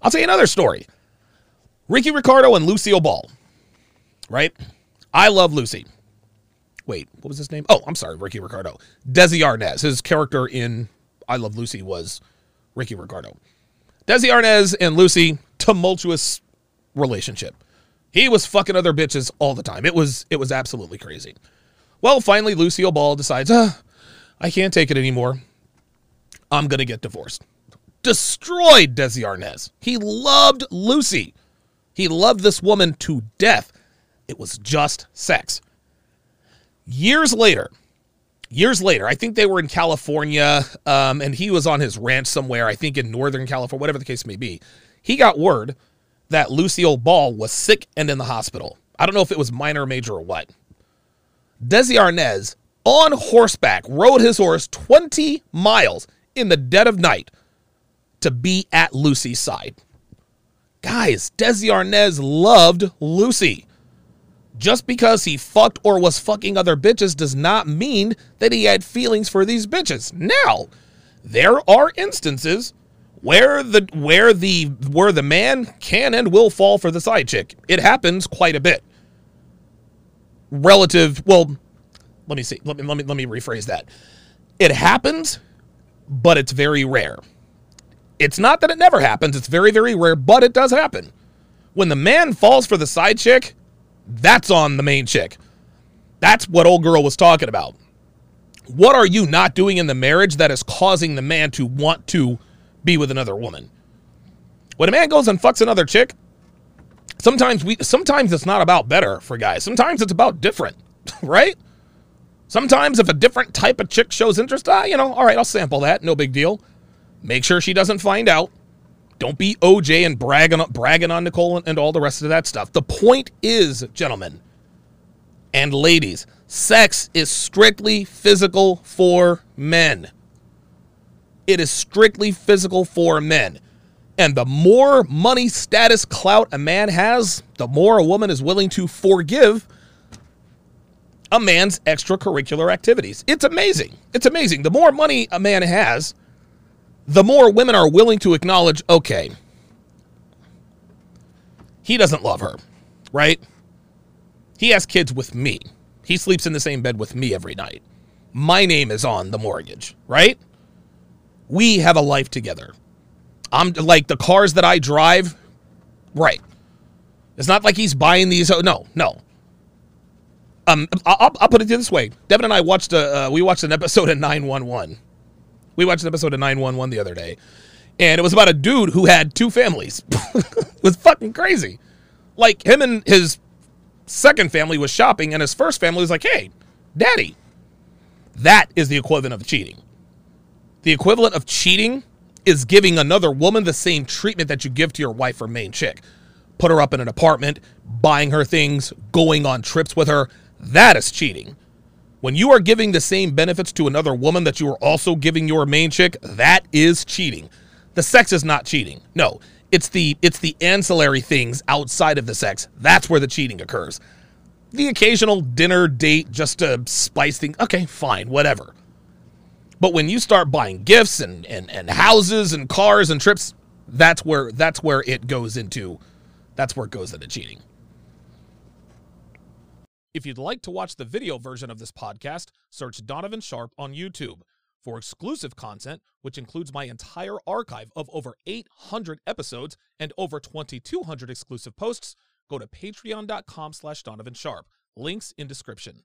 I'll tell you another story. Ricky Ricardo and Lucille Ball. Right? I love Lucy. Wait, what was his name? Oh, I'm sorry, Ricky Ricardo. Desi Arnaz. His character in I Love Lucy was Ricky Ricardo. Desi Arnaz and Lucy, tumultuous relationship. He was fucking other bitches all the time. It was it was absolutely crazy. Well, finally, Lucille Ball decides, uh, I can't take it anymore. I'm gonna get divorced. Destroyed Desi Arnaz. He loved Lucy. He loved this woman to death. It was just sex. Years later, years later, I think they were in California, um, and he was on his ranch somewhere, I think in Northern California, whatever the case may be. He got word that Lucille Ball was sick and in the hospital. I don't know if it was minor or major or what. Desi Arnaz, on horseback, rode his horse 20 miles in the dead of night to be at Lucy's side. Guys, Desi Arnaz loved Lucy. Just because he fucked or was fucking other bitches does not mean that he had feelings for these bitches. Now, there are instances where the where the where the man can and will fall for the side chick. It happens quite a bit. Relative, well, let me see. Let me let me let me rephrase that. It happens, but it's very rare. It's not that it never happens, it's very very rare, but it does happen. When the man falls for the side chick, that's on the main chick. That's what old girl was talking about. What are you not doing in the marriage that is causing the man to want to be with another woman? When a man goes and fucks another chick, sometimes we sometimes it's not about better for guys. Sometimes it's about different, [laughs] right? Sometimes if a different type of chick shows interest, ah, you know, all right, I'll sample that, no big deal. Make sure she doesn't find out. Don't be OJ and bragging bragging on Nicole and, and all the rest of that stuff. The point is, gentlemen and ladies, sex is strictly physical for men. It is strictly physical for men. And the more money, status, clout a man has, the more a woman is willing to forgive a man's extracurricular activities. It's amazing. It's amazing. The more money a man has, the more women are willing to acknowledge, okay, he doesn't love her, right? He has kids with me. He sleeps in the same bed with me every night. My name is on the mortgage, right? We have a life together. I'm like the cars that I drive, right? It's not like he's buying these. Oh, no, no. Um, I'll, I'll put it this way. Devin and I watched a, uh, we watched an episode of 911. We watched an episode of 911 the other day, and it was about a dude who had two families. [laughs] it was fucking crazy. Like him and his second family was shopping, and his first family was like, "Hey, daddy." That is the equivalent of cheating. The equivalent of cheating is giving another woman the same treatment that you give to your wife or main chick. Put her up in an apartment, buying her things, going on trips with her. That is cheating. When you are giving the same benefits to another woman that you are also giving your main chick, that is cheating. The sex is not cheating. No, it's the it's the ancillary things outside of the sex. That's where the cheating occurs. The occasional dinner date just to spice things. Okay, fine, whatever. But when you start buying gifts and, and, and houses and cars and trips, that's where that's where it goes into that's where it goes into cheating. If you'd like to watch the video version of this podcast, search Donovan Sharpe on YouTube. For exclusive content, which includes my entire archive of over 800 episodes and over 2,200 exclusive posts, go to patreon.com slash Donovan Sharpe. Links in description.